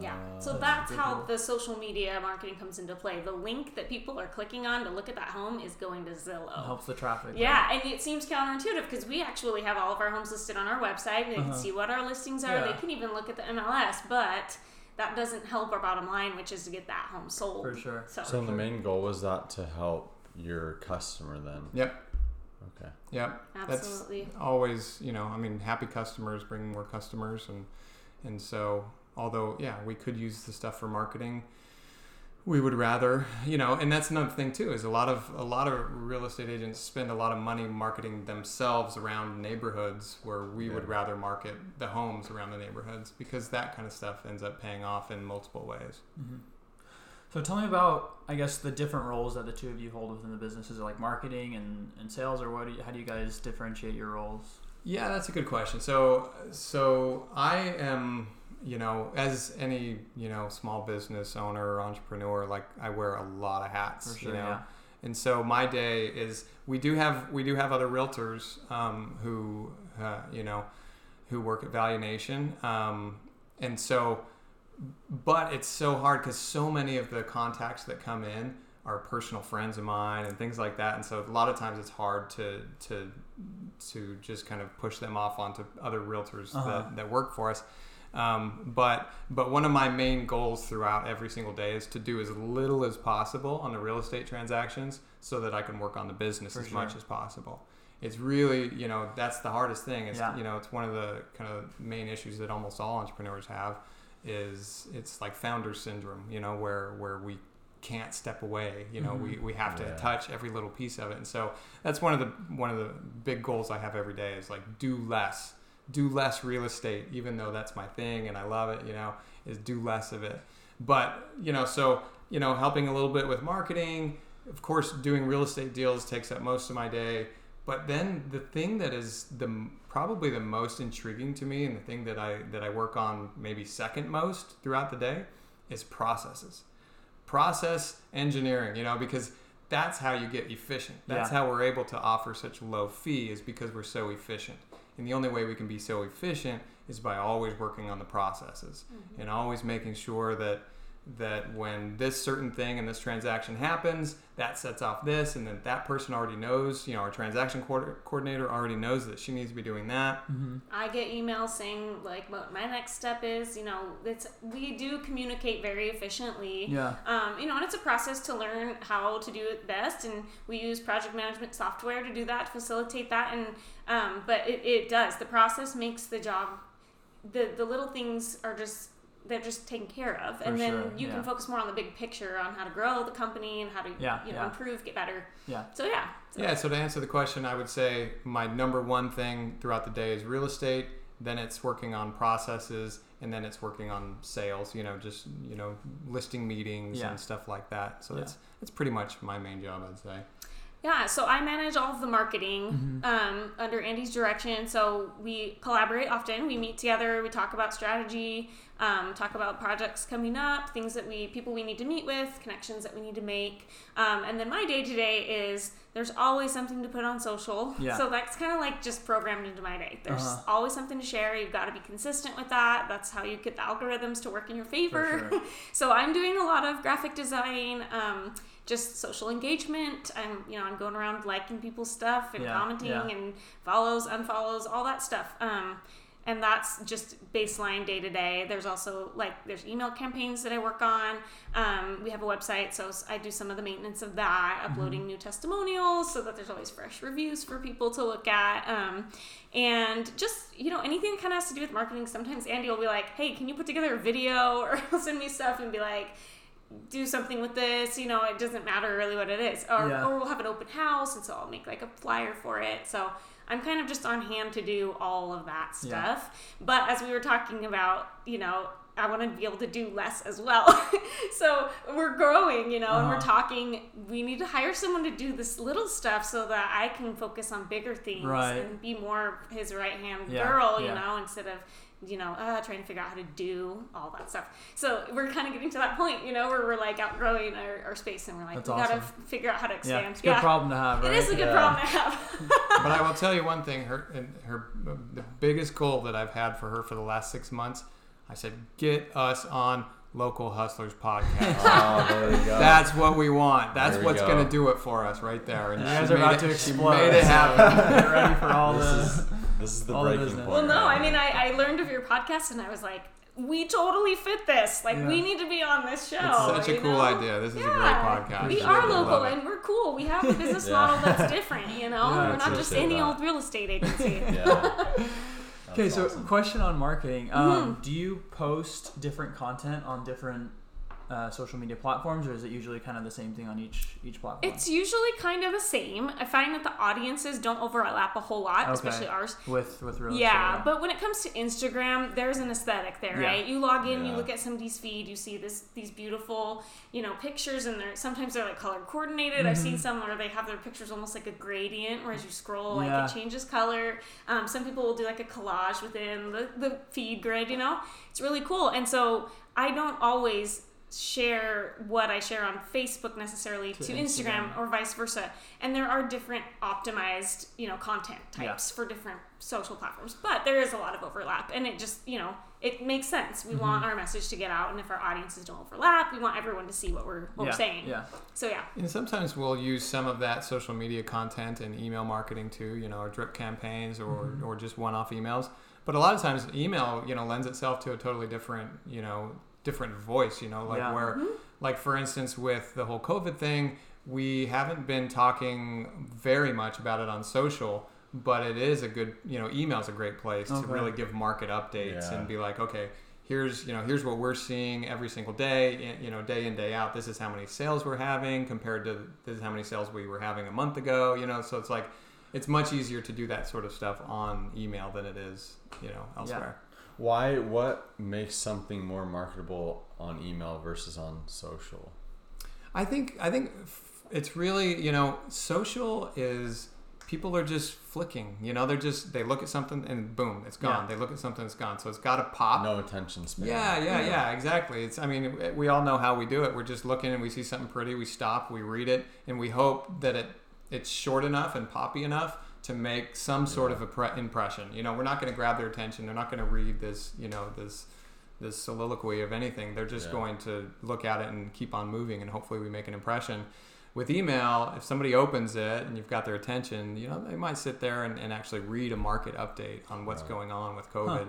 S3: Yeah.
S1: Uh,
S3: So that's how the social media marketing comes into play. The link that people are clicking on to look at that home is going to Zillow.
S4: It Helps the traffic.
S3: Yeah, and it seems counterintuitive because we actually have all of our homes listed on our website. They can
S4: Uh-huh.
S3: see what our listings are.
S2: Yeah.
S3: They can even look at the MLS, but that doesn't help our bottom line, which is to get that home sold.
S4: For sure.
S3: So,
S1: So the main goal was that to help your customer then.
S2: yep
S1: Okay.
S2: Yep.
S3: Absolutely.
S2: That's always, you know, I mean, happy customers bring more customers, and and so although yeah, we could use the stuff for marketing. We would rather, you know, and that's another thing too. Is a lot of a lot of real estate agents spend a lot of money marketing themselves around neighborhoods where we would rather market the homes around the neighborhoods because that kind of stuff ends up paying off in multiple ways.
S4: Mm-hmm. So tell me about, I guess, the different roles that the two of you hold within the business. Is it like marketing and, and sales, or what? Do you, how do you guys differentiate your roles?
S2: Yeah, that's a good question. So, so I am, you know, as any, you know, small business owner or entrepreneur, like I wear a lot of hats,
S4: sure,
S2: you know.
S4: yeah.
S2: And so my day is we do have we do have other realtors um, who uh, you know who work at Value Nation, um, and so but it's so hard because so many of the contacts that come in are personal friends of mine and things like that and so a lot of times it's hard to to to just kind of push them off onto other realtors
S4: Uh-huh.
S2: that, that work for us Um, but but one of my main goals throughout every single day is to do as little as possible on the real estate transactions so that I can work on the business
S4: For
S2: as much as possible. It's really you know that's the hardest thing. It's
S4: Yeah.
S2: you know it's one of the kind of main issues that almost all entrepreneurs have is it's like founder syndrome. You know where where we can't step away. You know we, we have to
S1: Yeah.
S2: touch every little piece of it, and so that's one of the one of the big goals I have every day is like do less do less real estate, even though that's my thing and I love it, you know, is do less of it. But, you know, so, you know, helping a little bit with marketing, of course, doing real estate deals takes up most of my day. But then the thing that is the probably the most intriguing to me and the thing that I that I work on maybe second most throughout the day is processes. Process engineering, you know, because that's how you get efficient. That's
S4: Yeah.
S2: how we're able to offer such low fee is because we're so efficient. And the only way we can be so efficient is by always working on the processes mm-hmm. and always making sure that that when this certain thing and this transaction happens, that sets off this, and then that person already knows. You know, our transaction coord- coordinator already knows that she needs to be doing that.
S3: I get emails saying like what my next step is. You know, it's we do communicate very efficiently.
S4: Yeah.
S3: Um, you know, and it's a process to learn how to do it best, and we use project management software to do that to facilitate that. And um, but it, it does. The process makes the job. The the little things are just they're just taken care of, and then
S4: sure,
S3: you
S4: yeah.
S3: can focus more on the big picture on how to grow the company and how to
S4: Yeah,
S3: you know
S4: yeah.
S3: improve, get better.
S4: Yeah.
S3: So yeah. So
S2: Yeah, so to answer the question, I would say my number one thing throughout the day is real estate, then it's working on processes, and then it's working on sales, you know, just, you know, listing meetings
S4: Yeah.
S2: and stuff like that. So
S4: Yeah.
S2: that's that's pretty much my main job, I'd say.
S3: Yeah, so I manage all of the marketing um, under Andy's direction. So we collaborate often. We meet together. We talk about strategy, um, talk about projects coming up, things that we people we need to meet with, connections that we need to make. Um, and then my day to day is there's always something to put on social.
S4: Yeah.
S3: So that's kind of like just programmed into my day. There's
S4: Uh-huh.
S3: always something to share. You've got to be consistent with that. That's how you get the algorithms to work in your favor.
S4: sure. *laughs*
S3: so I'm doing a lot of graphic design, um, just social engagement. I'm, you know, I'm going around liking people's stuff and
S4: Yeah,
S3: commenting
S4: yeah.
S3: and follows, unfollows, all that stuff. Um, and that's just baseline day to day. There's also like there's email campaigns that I work on. Um, we have a website, so I do some of the maintenance of that,
S4: Mm-hmm.
S3: uploading new testimonials so that there's always fresh reviews for people to look at. Um, and just you know anything that kind of has to do with marketing. Sometimes Andy will be like, "Hey, can you put together a video?" *laughs* Or he'll send me stuff and be like, do something with this. You know, it doesn't matter really what it is. Or,
S4: Yeah.
S3: or we'll have an open house, and so I'll make like a flyer for it. So I'm kind of just on hand to do all of that
S4: Yeah.
S3: stuff. But as we were talking about, you know, I want to be able to do less as well. *laughs* so we're growing, you know, and we're
S4: Uh-huh.
S3: talking. We need to hire someone to do this little stuff so that I can focus on bigger things
S4: Right.
S3: and be more his right hand
S4: Yeah,
S3: girl, you
S4: yeah.
S3: know, instead of you know, uh, trying to figure out how to do all that stuff. So we're kind of getting to that point, you know, where we're like outgrowing our, our space and we're like,
S4: That's
S3: we gotta f- figure out how to
S4: Yeah.
S3: expand.
S4: It's a good problem to have, right?
S3: It is a good
S1: Yeah.
S3: problem to have. *laughs*
S2: but I will tell you one thing. Her, her, the biggest goal that I've had for her for the last six months, I said, get us on Local Hustlers podcast. *laughs*
S1: Oh, there you go.
S2: That's what we want. That's
S1: we
S2: what's
S1: go.
S2: going to do it for us right there. And
S4: You guys are about
S2: it-
S4: to
S2: she
S4: explode.
S2: made it happen. *laughs*
S4: Ready for all
S1: this
S4: the.
S1: is this is the
S4: all
S1: breaking
S4: business.
S1: point.
S3: well, no, I mean. I, I learned of your podcast and I was like, we totally fit this. Like,
S4: Yeah.
S3: we need to be on this show.
S2: It's such a
S3: you
S2: cool
S3: know?
S2: idea. This is a great
S3: Yeah.
S2: podcast.
S3: We are
S2: love
S3: local and we're cool. We have a *laughs* business
S1: Yeah.
S3: model that's different, you know?
S4: Yeah,
S3: we're not just any
S1: that.
S3: old real estate agency. *laughs*
S4: Okay, so
S1: awesome.
S4: question on marketing. Um,
S3: Mhm.
S4: Do you post different content on different uh, social media platforms, or is it usually kind of the same thing on each each platform?
S3: It's usually kind of the same. I find that the audiences don't overlap a whole lot,
S4: Okay.
S3: especially ours.
S4: with with real
S3: Yeah,
S4: estate.
S3: but when it comes to Instagram, there's an aesthetic there,
S4: Yeah.
S3: right? You log in, you look at somebody's feed, you see this these beautiful, you know, pictures, and they're sometimes they're like color coordinated. I've seen some where they have their pictures almost like a gradient, where as you scroll, like
S4: Yeah.
S3: it changes color. Um, some people will do like a collage within the, the feed grid. You know, it's really cool. And so I don't always share what I share on Facebook necessarily to, Instagram,
S4: Instagram.
S3: or vice versa. And there are different optimized, you know, content
S4: Yeah.
S3: types for different social platforms. But there is a lot of overlap and it just, you know, it makes sense. We
S4: Mm-hmm.
S3: want our message to get out and if our audiences don't overlap, we want everyone to see what we're what
S4: yeah.
S3: we're saying.
S4: Yeah.
S3: So yeah.
S2: And sometimes we'll use some of that social media content and email marketing too, you know, or drip campaigns or,
S4: Mm-hmm.
S2: or just one off emails. But a lot of times email, you know, lends itself to a totally different, you know, different voice, you know, like
S4: Yeah.
S2: where, mm-hmm. like for instance, with the whole COVID thing, we haven't been talking very much about it on social, but it is a good, you know, email is a great place
S4: Okay.
S2: to really give market updates
S1: Yeah.
S2: and be like, okay, here's you know here's what we're seeing every single day you know day in day out this is how many sales we're having compared to this is how many sales we were having a month ago you know so it's like it's much easier to do that sort of stuff on email than it is you know elsewhere
S1: Why? What makes something more marketable on email versus on social?
S2: I think I think it's really you know social is people are just flicking you know they're just they look at something and boom it's gone
S4: Yeah.
S2: they look at something it's gone so it's got to pop
S1: No attention span.
S2: Yeah, yeah, yeah, exactly. It's I mean, we all know how we do it. We're just looking and we see something pretty, we stop, we read it, and we hope that it it's short enough and poppy enough to make some sort of a pre- impression. You know, we're not going to grab their attention. They're not going to read this, you know, this this soliloquy of anything. They're just
S1: Yeah.
S2: going to look at it and keep on moving, and hopefully we make an impression. With email, if somebody opens it and you've got their attention, you know, they might sit there and, and actually read a market update on what's
S1: Right.
S2: going on with COVID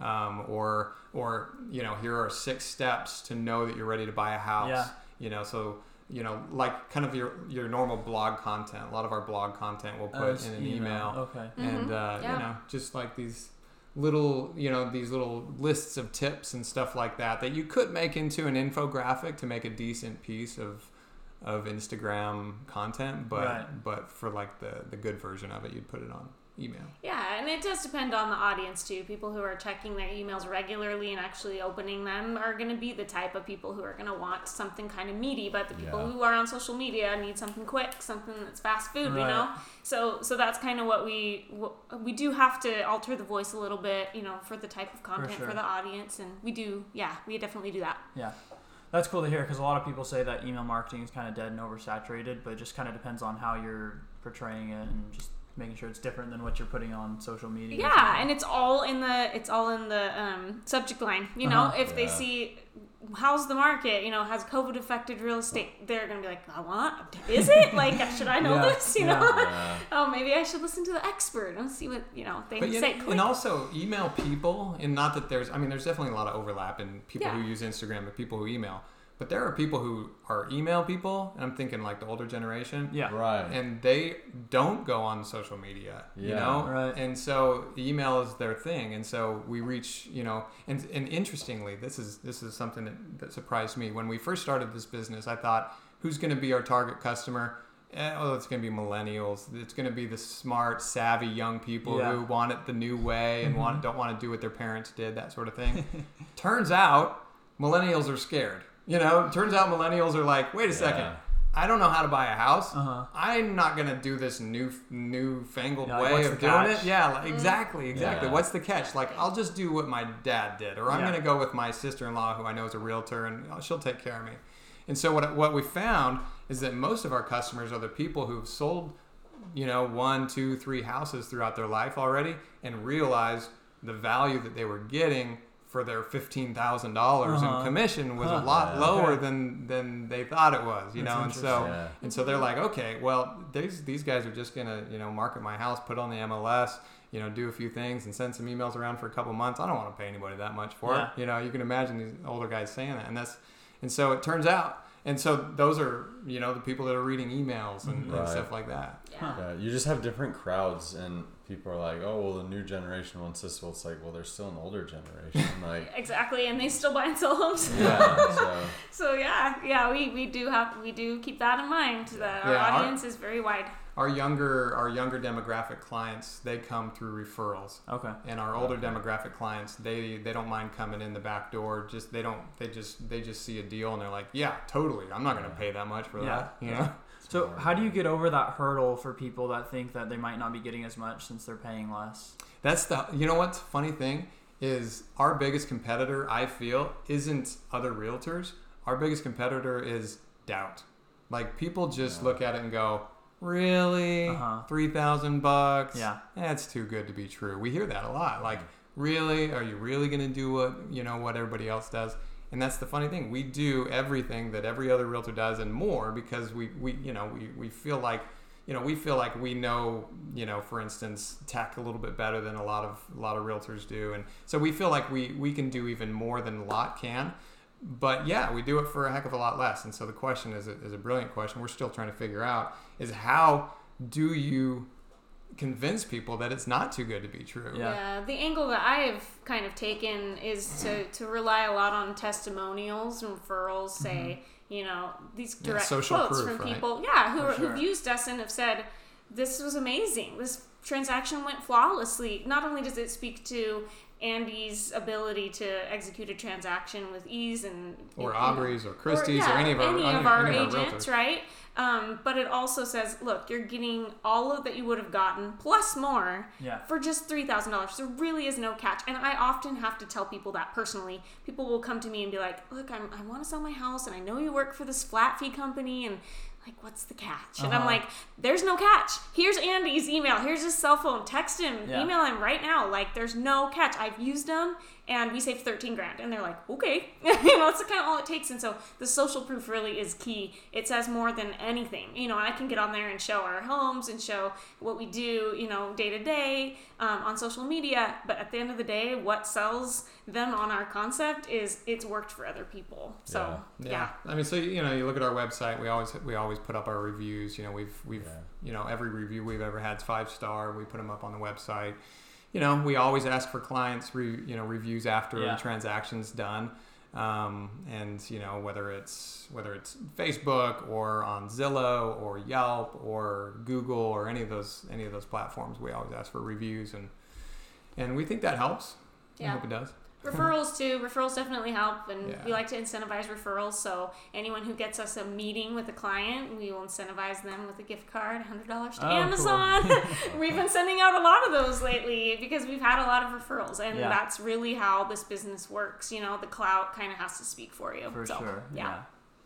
S2: um, or or you know here are six steps to know that you're ready to buy a house
S4: Yeah.
S2: you know so you know like kind of your your normal blog content a lot of our blog content we'll put
S4: As
S2: in an email,
S4: Okay.
S2: and uh,
S3: yeah.
S2: you know just like these little you know these little lists of tips and stuff like that that you could make into an infographic to make a decent piece of of Instagram content but
S4: Right.
S2: but for like the the good version of it you'd put it on email
S3: Yeah, and it does depend on the audience too. People who are checking their emails regularly and actually opening them are going to be the type of people who are going to want something kind of meaty. But the people
S1: Yeah.
S3: who are on social media need something quick, something that's fast food. You know, so so that's kind of what we what, we do have to alter the voice a little bit. You know, for the type of content for,
S4: sure.
S3: the audience, and we do. Yeah, we definitely do that.
S4: Yeah. That's cool to hear because a lot of people say that email marketing is kind of dead and oversaturated, but it just kind of depends on how you're portraying it and just making sure it's different than what you're putting on social media.
S3: Yeah, and it's all in the it's all in the um, subject line. You know,
S4: Uh-huh.
S3: if they see how's the market, you know, has COVID affected real estate, they're gonna be like, I want. Is it *laughs* like should I know
S4: Yeah,
S3: this? You
S4: yeah.
S3: know,
S1: Yeah. *laughs*
S3: oh maybe I should listen to the expert and see what you know they
S2: But you
S3: say.
S2: know, and also email people, and not that there's, I mean, there's definitely a lot of overlap in people
S3: Yeah.
S2: who use Instagram and people who email. But there are people who are email people, and I'm thinking like the older generation,
S4: Yeah.
S1: Right.
S2: and they don't go on social media, you
S1: Yeah.
S2: know,
S4: Right.
S2: and so email is their thing, and so we reach, you know, and and interestingly, this is this is something that, that surprised me when we first started this business. I thought, who's going to be our target customer? Eh, oh, it's going to be millennials. It's going to be the smart, savvy young people
S4: Yeah.
S2: who want it the new way and want don't want to do what their parents did, that sort of thing. *laughs* Turns out, millennials are scared. You know, turns out millennials are like, wait a second, I don't know how to buy a house.
S4: Uh-huh.
S2: I'm not gonna do this new newfangled
S4: Yeah,
S2: way of doing
S4: catch?
S2: it. Yeah, like, exactly, exactly.
S1: Yeah.
S2: What's the catch? Like, I'll just do what my dad did, or I'm
S4: Yeah.
S2: gonna go with my sister-in-law, who I know is a realtor, and uh, she'll take care of me. And so what what we found is that most of our customers are the people who've sold, you know, one, two, three houses throughout their life already, and realized the value that they were getting for their fifteen thousand dollars
S4: Uh-huh.
S2: in commission was a lot
S1: Yeah.
S2: lower
S4: Okay.
S2: than than they thought it was. You
S4: That's
S2: know, and so.
S1: Yeah.
S2: and so they're like, okay, well, these these guys are just gonna you know market my house, put on the MLS, you know, do a few things, and send some emails around for a couple months. I don't want to pay anybody that much for
S4: Yeah.
S2: it. You know, you can imagine these older guys saying that, and that's and so it turns out. And so those are, you know, the people that are reading emails and, and stuff like that.
S3: yeah.
S1: Yeah, you just have different crowds, and people are like, "Oh, well, the new generation wants this." Well, it's like, well, there's still an older generation. *laughs* Like,
S3: Exactly, and they still buy and sell homes.
S1: yeah, so *laughs*
S3: So yeah, yeah, we, we do have we do keep that in mind that our
S2: Yeah, our-
S3: audience is very wide.
S2: Our younger our younger demographic clients, they come through referrals.
S4: Okay.
S2: and our older demographic clients they they don't mind coming in the back door just they don't they just they just see a deal and they're like yeah totally i'm not going to pay that much for
S4: Yeah.
S2: that you know
S4: So, how do you get over that hurdle for people that think that they might not be getting as much since they're paying less?
S2: that's the you know what's funny thing is our biggest competitor i feel isn't other realtors our biggest competitor is doubt. Like people just look at it and go, "Really?
S4: Uh-huh.
S2: Three thousand bucks?
S4: Yeah.
S2: that's too good to be true." We hear that a lot. Like, really? Are you really gonna do what you know what everybody else does? And that's the funny thing. We do everything that every other realtor does and more because we, we you know we, we feel like you know we feel like we know you know for instance tech a little bit better than a lot of a lot of realtors do. And so we feel like we we can do even more than a lot can. But yeah we do it for a heck of a lot less. And so the question is a, is a brilliant question. We're still trying to figure out is how do you convince people that it's not too good to be true
S4: Yeah.
S3: Yeah, the angle that I have kind of taken is to, to rely a lot on testimonials and referrals. Say, you know, these
S2: Mm-hmm. Yeah,
S3: direct
S2: social
S3: quotes
S2: proof,
S3: from
S2: right?
S3: people, yeah, who,
S4: sure.
S3: who've used us and have said, "This was amazing. This transaction went flawlessly." Not only does it speak to Andy's ability to execute a transaction with ease and
S2: or Aubrey's or Christie's or,
S3: yeah,
S2: any of our,
S3: any
S2: any,
S3: of our
S2: any
S3: agents,
S2: realtors.
S3: right? Um, but it also says, look, you're getting all of that you would have gotten plus more
S4: Yeah.
S3: for just three thousand dollars. There really is no catch, and I often have to tell people that personally. People will come to me and be like, "Look, I'm, I want to sell my house, and I know you work for this flat fee company, and like, what's the catch?" And I'm
S4: Uh-huh.
S3: like, "There's no catch. Here's Andy's email. Here's his cell phone. Text him.
S4: Yeah.
S3: Email him right now. Like, there's no catch. I've used them." And we saved 13 grand. And they're like, okay. *laughs* you know, it's kind of all it takes. And so the social proof really is key. It says more than anything. You know, I can get on there and show our homes and show what we do, you know, day to day um, on social media. But at the end of the day, what sells them on our concept is it's worked for other people. So,
S2: Yeah.
S3: yeah.
S2: I mean, so you know, you look at our website. We always we always put up our reviews. You know, we've we've you know every review we've ever had is five star. We put them up on the website. You know, we always ask for clients re, you know reviews after
S4: Yeah.
S2: the transaction's done. Um, and you know whether it's whether it's Facebook or on Zillow or Yelp or Google or any of those any of those platforms, we always ask for reviews and and we think that helps. I
S3: Yeah.
S2: hope it does.
S3: Referrals too. Referrals definitely help, and
S2: Yeah.
S3: we like to incentivize referrals. So anyone who gets us a meeting with a client, we will incentivize them with a gift card, hundred dollars to
S4: Oh, cool.
S3: Amazon. *laughs* *laughs* we've been sending out a lot of those lately because we've had a lot of referrals, and
S4: Yeah.
S3: that's really how this business works. You know, the clout kind of has to speak for you.
S4: For
S3: So,
S4: sure.
S3: Yeah.
S4: Yeah.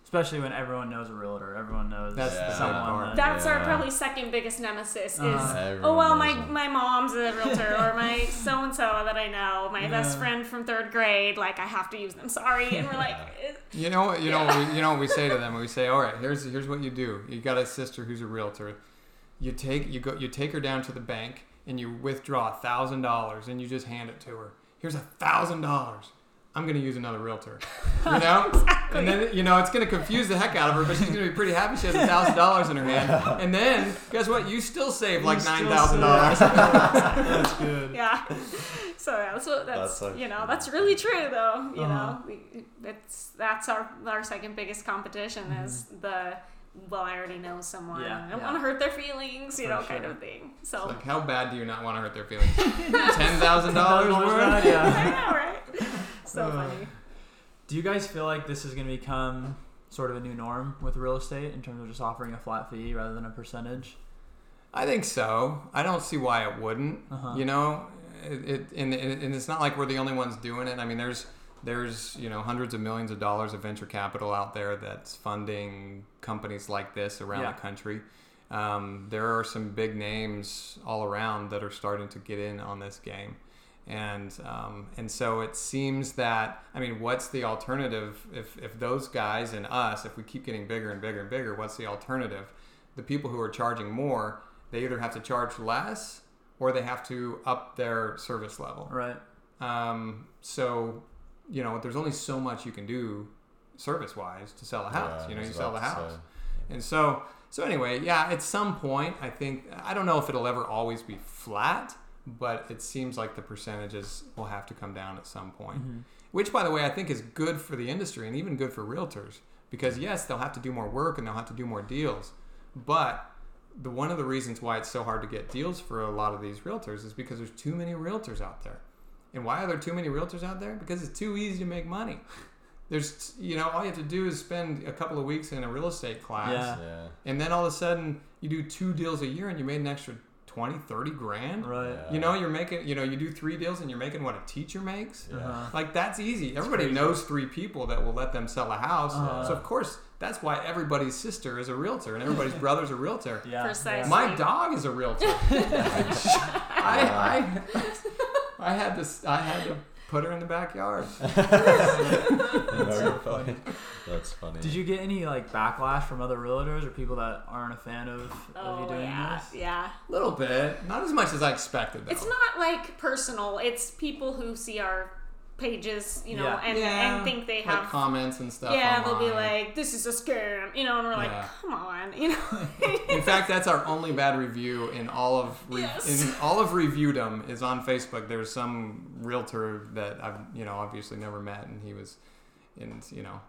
S4: Especially when everyone knows a realtor. Everyone knows
S2: That's
S1: the
S4: someone.
S2: big part.
S4: that-
S3: That's our probably second biggest nemesis is
S4: Uh-huh.
S3: oh well my my mom's a realtor or my so and so that I know my best friend from third grade like I have to use them sorry and we're like
S2: You know, what- you know, we, you know what we say to *laughs* them. We say, "All right, here's here's what you do. You got a sister who's a realtor. You take you go you take her down to the bank and you withdraw a thousand dollars and you just hand it to her. Here's a thousand dollars. I'm gonna use another realtor. *laughs* You know, and then you know it's gonna confuse the heck out of her, but she's gonna be pretty happy she has a thousand dollars in her hand. *laughs* And then guess what? You still save like
S4: You still
S2: nine thousand dollars. *laughs*
S4: That's good.
S3: yeah so yeah, that's what that's,
S1: That's so
S3: you know that's really true though you
S4: Uh-huh.
S3: know we, it's that's our our second biggest competition is the well I already know someone.
S4: Yeah,
S3: I don't
S4: yeah.
S3: want to hurt their feelings you
S4: For
S3: know kind of thing so
S2: Like, how bad do you not want to hurt their feelings? *laughs* Ten thousand dollars worth.
S4: worth? *laughs* *laughs*
S3: I
S4: Yeah.
S3: know right so
S2: Uh,
S3: funny
S4: Do you guys feel like this is going to become sort of a new norm with real estate in terms of just offering a flat fee rather than a percentage?
S2: I think so. I don't see why it wouldn't.
S4: Uh-huh.
S2: You know, it, it and, and and it's not like we're the only ones doing it. I mean, there's there's you know hundreds of millions of dollars of venture capital out there that's funding companies like this around
S4: Yeah.
S2: the country. Um, there are some big names all around that are starting to get in on this game, and um, and so it seems that I mean, what's the alternative if if those guys and us, if we keep getting bigger and bigger and bigger, what's the alternative? The people who are charging more, they either have to charge less or they have to up their service level.
S4: Right.
S2: Um, so, you know, there's only so much you can do service wise to sell a house.
S1: Yeah,
S2: you know, you sell the
S1: about to
S2: house.
S1: say.
S2: And so, so anyway, yeah, at some point, I think, I don't know if it'll ever always be flat, but it seems like the percentages will have to come down at some point.
S4: Mm-hmm.
S2: Which, by the way, I think is good for the industry and even good for realtors because, yes, they'll have to do more work and they'll have to do more deals. But the one of the reasons why it's so hard to get deals for a lot of these realtors is because there's too many realtors out there. And why are there too many realtors out there? Because it's too easy to make money. *laughs* There's, you know, all you have to do is spend a couple of weeks in a real estate class,
S4: Yeah.
S1: Yeah.
S2: and then all of a sudden you do two deals a year and you made an extra 20, 30 grand.
S4: Right.
S1: Yeah.
S2: You know, you're making, you know, you do three deals and you're making what a teacher makes.
S4: Uh-huh.
S2: Like that's easy. Everybody
S4: crazy.
S2: knows three people that will let them sell a house.
S4: Uh-huh.
S2: So of course, that's why everybody's sister is a realtor and everybody's *laughs* brother's a realtor.
S4: Yeah.
S3: Precisely.
S2: My dog is a realtor. *laughs* I, I, I had this. I had to put her in the backyard. *laughs* *laughs*
S1: No, you're. That's funny.
S4: Did you get any like backlash from other realtors or people that aren't a fan of, of
S3: Oh
S4: you doing
S3: yeah,
S4: this?
S3: yeah.
S2: A little bit, not as much as I expected. Though.
S3: It's not like personal. It's people who see our pages, you know,
S4: Yeah.
S3: and,
S2: Yeah,
S3: and think they
S2: like
S3: have.
S2: comments and stuff.
S3: yeah, they'll be like, "This is a scam," you know, and we're like,
S2: Yeah.
S3: "Come on," you know. *laughs*
S2: In fact, that's our only bad review in all of re-
S3: Yes.
S2: in all of reviewdom is on Facebook. There's some realtor that I've you know obviously never met, and he was, and you know,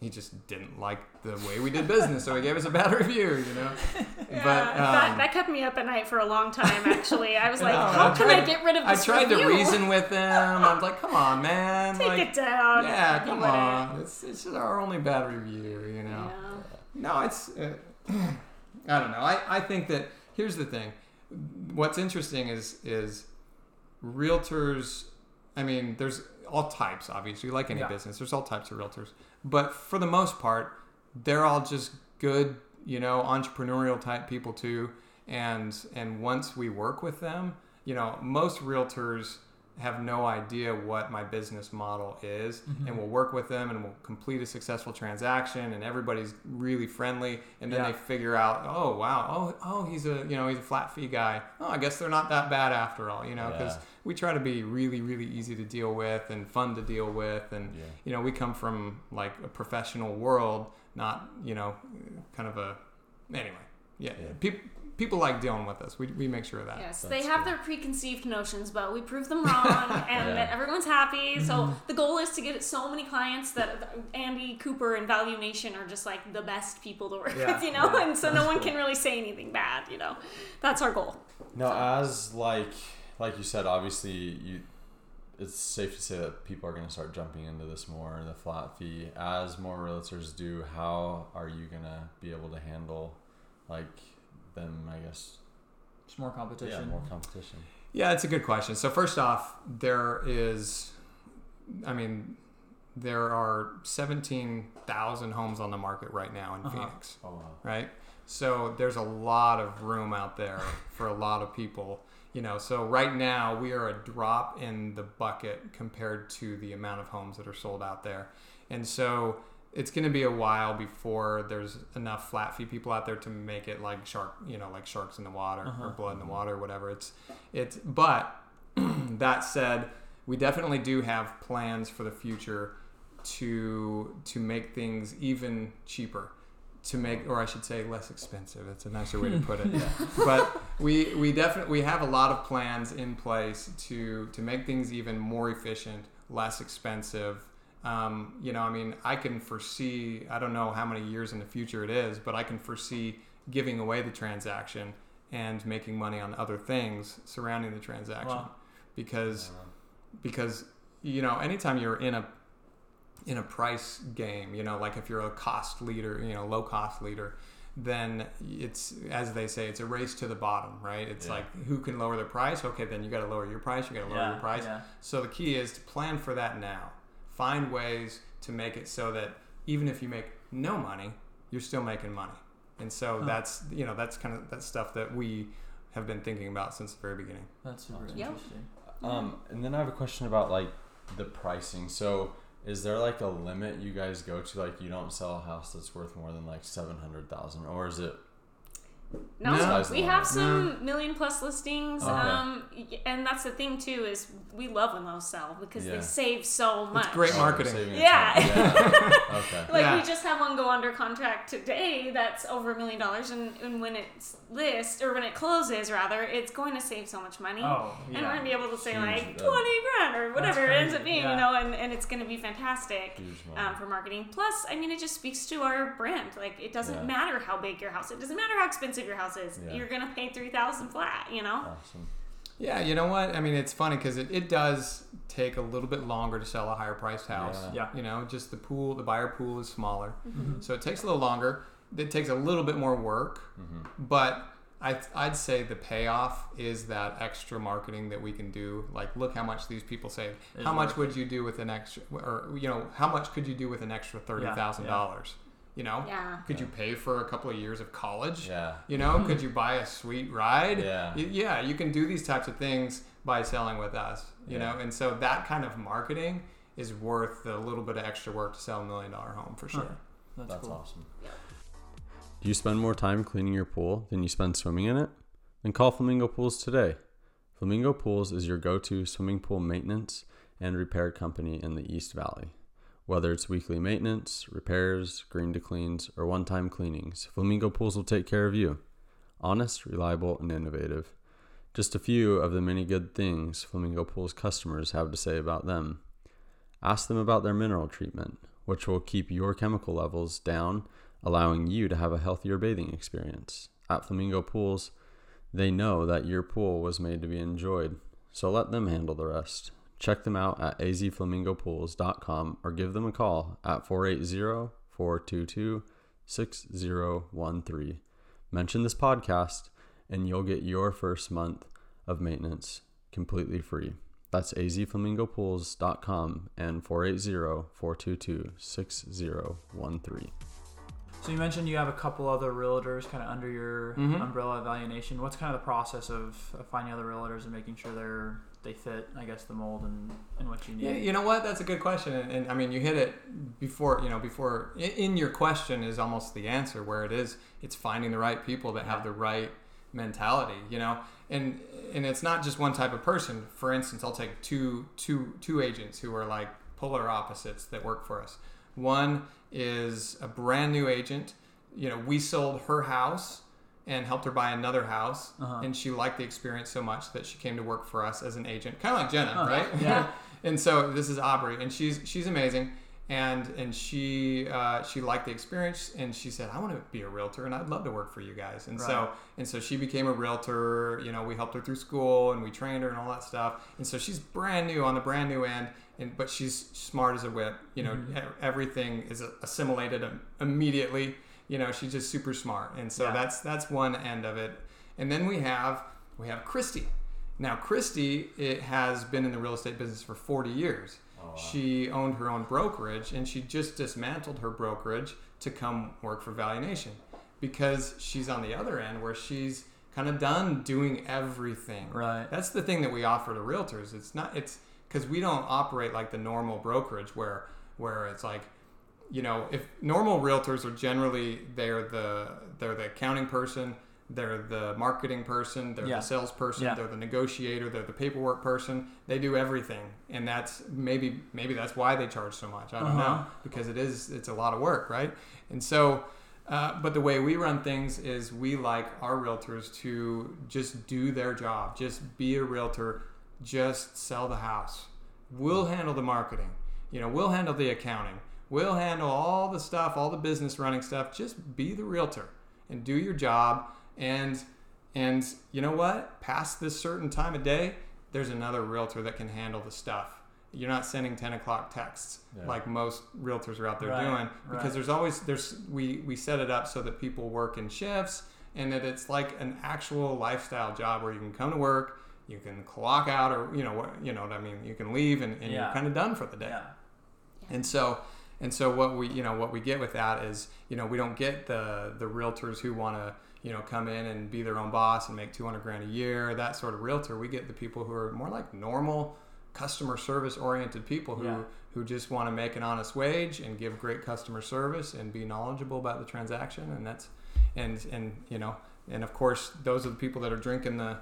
S2: he just didn't like the way we did business, so he gave us a bad *laughs* review. You know, *laughs*
S3: Yeah,
S2: but
S3: that,
S2: um,
S3: that kept me up at night for a long time. Actually, I was *laughs* like,
S2: No,
S3: "How
S2: I
S3: can I get rid of
S2: I
S3: this
S2: tried to reason with him. I was like, come on, man.
S3: Take
S2: like,
S3: it down."
S2: Yeah, come on. It's, it's just our only bad review, you know.
S3: Yeah.
S2: No, it's. Uh, *clears throat* I don't know. I, I think that here's the thing. What's interesting is is realtors. I mean, there's all types, obviously, like any
S4: Yeah.
S2: business. There's all types of realtors, but for the most part, they're all just good, you know, entrepreneurial type people too. And and once we work with them, you know, most realtors have no idea what my business model is mm-hmm. and we'll work with them and we'll complete a successful transaction and everybody's really friendly and then
S4: Yeah.
S2: they figure out oh wow oh oh he's a you know he's a flat fee guy oh i guess they're not that bad after all you know because
S1: Yeah.
S2: we try to be really really easy to deal with and fun to deal with and
S1: Yeah.
S2: you know we come from like a professional world not you know kind of a anyway yeah,
S1: Yeah.
S2: People, people like dealing with us we, we make sure of that
S3: Yes,
S1: That's
S3: they have
S1: good.
S3: their preconceived notions, but we prove them *laughs* wrong, and
S1: Yeah.
S3: that everyone's happy. So mm-hmm. the goal is to get so many clients that Andy Cooper and Value Nation are just like the best people to work
S4: Yeah,
S3: with, you know,
S4: yeah.
S3: and so no one can really say anything bad, you know. That's our goal.
S1: Now, as like like you said, obviously you, it's safe to say that people are going to start jumping into this more, the flat fee. As more realtors do, how are you going to be able to handle like them? I guess
S4: It's more competition.
S1: yeah,
S4: competition.
S1: more competition.
S2: Yeah, it's a good question. So first off, there is, I mean, there are seventeen thousand homes on the market right now in
S4: Uh-huh.
S2: Phoenix,
S1: Oh wow.
S2: right? So there's a lot of room out there *laughs* for a lot of people. You know, so right now we are a drop in the bucket compared to the amount of homes that are sold out there, and so it's going to be a while before there's enough flat fee people out there to make it like shark, you know, like sharks in the water or
S4: Uh-huh.
S2: blood in the water or whatever. It's it's but *clears throat* that said, we definitely do have plans for the future to to make things even cheaper to make or I should say less expensive. That's a nicer way to put it. *laughs* *laughs* But we we definitely we have a lot of plans in place to to make things even more efficient, less expensive. Um, you know, I mean, I can foresee. I don't know how many years in the future it is, but I can foresee giving away the transaction and making money on other things surrounding the transaction
S4: Wow.
S2: because because you know anytime you're in a in a price game you know like if you're a cost leader you know low cost leader then it's as they say it's a race to the bottom right it's
S1: Yeah.
S2: like who can lower their price okay then you got to lower your price you got to lower
S4: Yeah,
S2: your price
S4: yeah.
S2: so the key is to plan for that now find ways to make it so that even if you make no money you're still making money and so
S4: Huh.
S2: that's you know that's kind of that stuff that we have been thinking about since the very beginning
S4: That's super
S3: Yep.
S4: interesting.
S1: Um, and then I have a question about like the pricing. So, is there like a limit you guys go to? Like, you don't sell a house that's worth more than like seven hundred thousand, or is it?
S3: No,
S2: No.
S3: We have some million plus listings,
S1: Okay.
S3: um, and that's the thing too is we love when those sell because
S1: Yeah.
S3: they save so much.
S2: it's great
S1: Oh,
S2: marketing
S1: saving a
S3: Yeah.
S1: yeah. *laughs* okay.
S3: Like
S2: Yeah.
S3: we just had one go under contract today that's over a million dollars, and, and when it's list or when it closes rather, it's going to save so much money.
S4: Oh,
S3: And we're gonna be able to say
S1: Huge,
S3: like
S1: uh,
S3: twenty grand or whatever it ends up being,
S4: yeah.
S3: you know, and, and it's gonna be fantastic um, for marketing. Plus, I mean, it just speaks to our brand. Like, it doesn't
S1: Yeah.
S3: matter how big your house is. It doesn't matter how expensive your house is.
S1: Yeah.
S3: You're gonna pay three thousand flat. You know.
S1: awesome.
S2: Yeah, you know what? I mean, it's funny because it, it does take a little bit longer to sell a higher priced house.
S1: Yeah.
S4: Yeah.
S2: You know, just the pool, the buyer pool is smaller.
S4: Mm-hmm.
S2: So it takes a little longer. It takes a little bit more work.
S1: Mm-hmm.
S2: But I, I'd say the payoff is that extra marketing that we can do. Like, look how much these people save.
S4: Is
S2: how much
S4: worth
S2: would you do with an extra, or you know, how much could you do with an extra thirty thousand dollars? You know,
S3: Yeah.
S2: could you pay for a couple of years of college?
S1: Yeah.
S2: You know, could you buy a sweet ride?
S1: Yeah.
S2: Y- yeah, you can do these types of things by selling with us. You
S1: Yeah.
S2: know, and so that kind of marketing is worth the little bit of extra work to sell a million dollar home for sure.
S4: That's,
S1: That's
S4: cool.
S1: awesome. Do you spend more time cleaning your pool than you spend swimming in it? Then call Flamingo Pools today. Flamingo Pools is your go to swimming pool maintenance and repair company in the East Valley. Whether it's weekly maintenance, repairs, green to cleans, or one time cleanings, Flamingo Pools will take care of you. Honest, reliable, and innovative. Just a few of the many good things Flamingo Pools customers have to say about them. Ask them about their mineral treatment, which will keep your chemical levels down, allowing you to have a healthier bathing experience. At Flamingo Pools, they know that your pool was made to be enjoyed, so let them handle the rest. Check them out at azflamingopools.com or give them a call at 480 422 6013. Mention this podcast, and you'll get your first month of maintenance completely free. That's azflamingopools.com and 480 422 6013.
S4: So you mentioned you have a couple other realtors kind of under your
S2: Mhm.
S4: umbrella evaluation. What's kind of the process of, of finding other realtors and making sure they're they fit, I guess, the mold and, and what you need?
S2: Yeah, you know what? That's a good question, and, and I mean, you hit it before. You know, before in, in your question is almost the answer. Where it is, it's finding the right people that have the right mentality. You know, and and it's not just one type of person. For instance, I'll take two two two agents who are like polar opposites that work for us. One is a brand new agent. You know, we sold her house and helped her buy another house,
S4: Uh-huh.
S2: and she liked the experience so much that she came to work for us as an agent, kind of like Jenna,
S4: Oh,
S2: right?
S4: yeah. *laughs*
S2: and so this is Aubrey, and she's she's amazing, and and she uh, she liked the experience, and she said, I want to be a realtor, and I'd love to work for you guys, and so and so she became a realtor. You know, we helped her through school, and we trained her and all that stuff, and so she's brand new on the brand new end, and but she's smart as a whip. You know,
S4: Mm-hmm.
S2: everything is assimilated immediately. You know, she's just super smart, and so
S4: Yeah.
S2: that's that's one end of it, and then we have we have Christy. Now, Christy it has been in the real estate business for 40 years. Oh, she owned her own brokerage and she just dismantled her brokerage to come work for Value Nation because she's on the other end where she's kind of done doing everything.
S4: Right.
S2: That's the thing that we offer to realtors. It's not it's because we don't operate like the normal brokerage where where it's like you know if normal realtors are generally they're the they're the accounting person they're the marketing person they're
S4: Yeah.
S2: the salesperson
S4: Yeah.
S2: they're the negotiator they're the paperwork person they do everything and that's maybe maybe that's why they charge so much i don't know
S4: Uh-huh.
S2: because it is it's a lot of work right and so uh, but the way we run things is we like our realtors to just do their job just be a realtor just sell the house we'll handle the marketing you know we'll handle the accounting we'll handle all the stuff all the business running stuff just be the realtor and do your job and and you know what past this certain time of day there's another realtor that can handle the stuff you're not sending 10 o'clock texts
S1: Yeah.
S2: like most realtors are out there
S4: Right,
S2: doing because
S4: right.
S2: there's always there's we we set it up so that people work in shifts and that it's like an actual lifestyle job where you can come to work you can clock out or you know what you know what i mean you can leave and, and
S4: Yeah.
S2: you're kind of done for the day
S4: Yeah.
S2: and so and so what we you know what we get with that is you know we don't get the the realtors who want to you know come in and be their own boss and make 200 grand a year that sort of realtor we get the people who are more like normal customer service oriented people who
S4: Yeah.
S2: who just want to make an honest wage and give great customer service and be knowledgeable about the transaction and that's and and you know and of course those are the people that are drinking the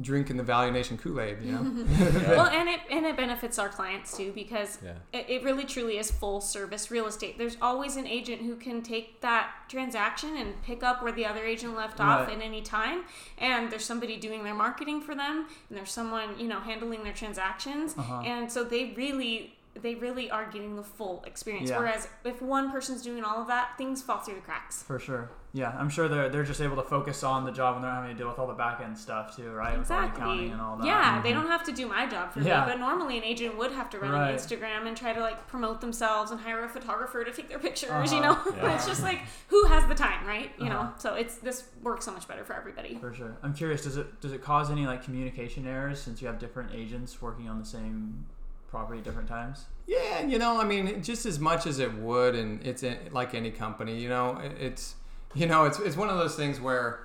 S2: drinking the Value Nation Kool-Aid you know *laughs* *laughs*
S3: well and it and it benefits our clients too because
S1: Yeah.
S3: it, it really truly is full service real estate there's always an agent who can take that transaction and pick up where the other agent left off at any time and there's somebody doing their marketing for them and there's someone you know handling their transactions
S4: Uh-huh.
S3: and so they really they really are getting the full experience.
S4: Yeah.
S3: Whereas if one person's doing all of that, things fall through the cracks.
S4: For sure. Yeah, I'm sure they're they're just able to focus on the job and they're not having to deal with all the back end stuff too, right? With all the
S3: Exactly.
S4: accounting and all that.
S3: Yeah, they don't have to do my job for
S4: Yeah.
S3: me, but normally an agent would have to run
S4: Right.
S3: an Instagram and try to like promote themselves and hire a photographer to take their pictures.
S4: Uh-huh.
S3: You know,
S1: Yeah. *laughs*
S3: it's just like who has the time, right? You
S4: Uh-huh.
S3: know, so it's this works so much better for everybody.
S4: For sure. I'm curious. Does it does it cause any like communication errors since you have different agents working on the same property different times?
S2: Yeah, you know, I mean, just as much as it would, and it's in, like any company, you know, it's, you know, it's it's one of those things where,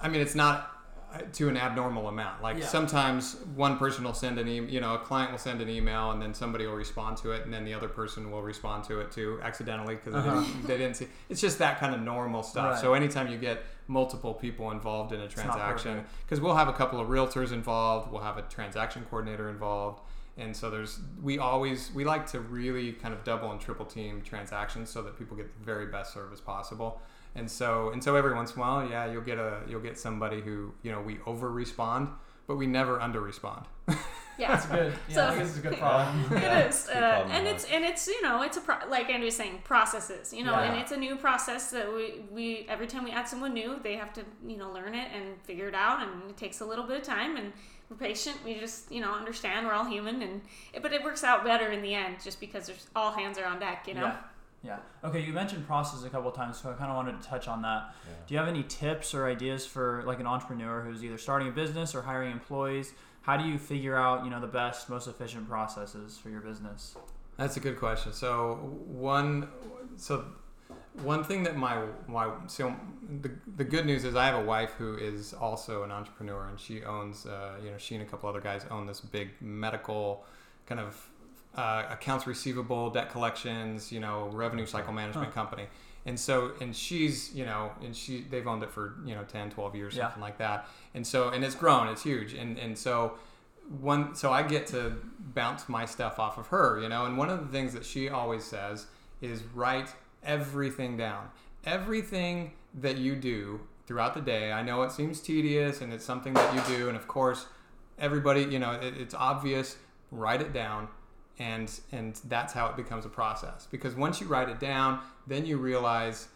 S2: I mean, it's not uh, to an abnormal amount. Like
S4: Yeah.
S2: sometimes one person will send an email, you know, a client will send an email, and then somebody will respond to it, and then the other person will respond to it too, accidentally because
S4: Uh-huh.
S2: they, didn't, they didn't see. It's just that kind of normal stuff.
S4: Right.
S2: So anytime you get multiple people involved in a transaction, because we'll have a couple of realtors involved, we'll have a transaction coordinator involved, and so there's we always we like to really kind of double and triple team transactions so that people get the very best service possible. And so and so every once in a while, yeah, you'll get a you'll get somebody who you know we over respond, but we never under respond. *laughs*
S3: Yeah.
S4: That's good. Yeah,
S3: So-
S4: I guess it's a good problem. *laughs*
S3: it is,
S1: good
S3: uh,
S1: problem
S3: and it's and it's you know it's a pro- like Andy was saying processes, you know,
S4: Yeah.
S3: and it's a new process that we we every time we add someone new, they have to you know learn it and figure it out, and it takes a little bit of time, and we're patient. We just you know understand we're all human, and but it works out better in the end just because there's all hands are on deck, you know.
S4: Yeah. Yeah. Okay, you mentioned process a couple of times, so I kind of wanted to touch on that. Do you have any tips or ideas for like an entrepreneur who's either starting a business or hiring employees? How do you figure out, you know, the best, most efficient processes for your business?
S2: That's a good question. So one, so one thing that my my so the, the good news is I have a wife who is also an entrepreneur and she owns uh, you know she and a couple other guys own this big medical kind of uh, accounts receivable debt collections you know revenue cycle management
S4: Huh.
S2: company and so and she's you know and she they've owned it for you know 10 12 years
S4: Yeah.
S2: something like that and so and it's grown it's huge and and so one so I get to bounce my stuff off of her, you know. And one of the things that she always says is write everything down. Everything that you do throughout the day. I know it seems tedious and it's something that you do and of course everybody, you know, it, it's obvious, write it down and and that's how it becomes a process. Because once you write it down, then you realize